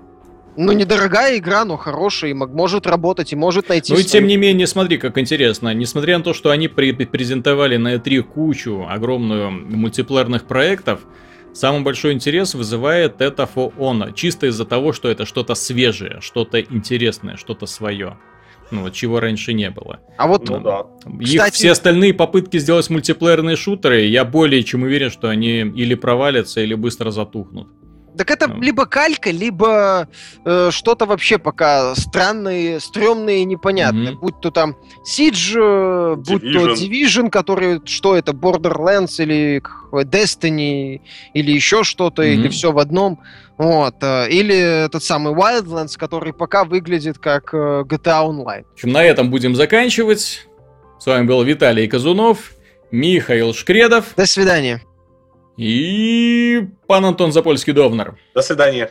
Ну, недорогая игра, но хорошая, и может работать, и может найти... Ну и свою- тем не менее, смотри, как интересно. Несмотря на то, что они презентовали на E3 кучу огромную мультиплеерных проектов, самый большой интерес вызывает это For Honor. Чисто из-за того, что это что-то свежее, что-то интересное, что-то свое. Ну вот чего раньше не было. А вот Ну да. Их Кстати- все остальные попытки сделать мультиплеерные шутеры, я более чем уверен, что они или провалятся, или быстро затухнут. Так это Ну. либо калька, либо э, что-то вообще пока странное, стрёмное и непонятное. Мгм. Будь то там Siege, э, будь то Division. Который, что это, Borderlands или Destiny, или еще что-то, или Мгм. все в одном. Вот. э, или этот самый Wildlands, который пока выглядит как э, GTA Online. В общем, на этом будем заканчивать. С вами был Виталий Казунов, Михаил Шкредов До свидания. И пан Антон Запольский-Довнер. До свидания.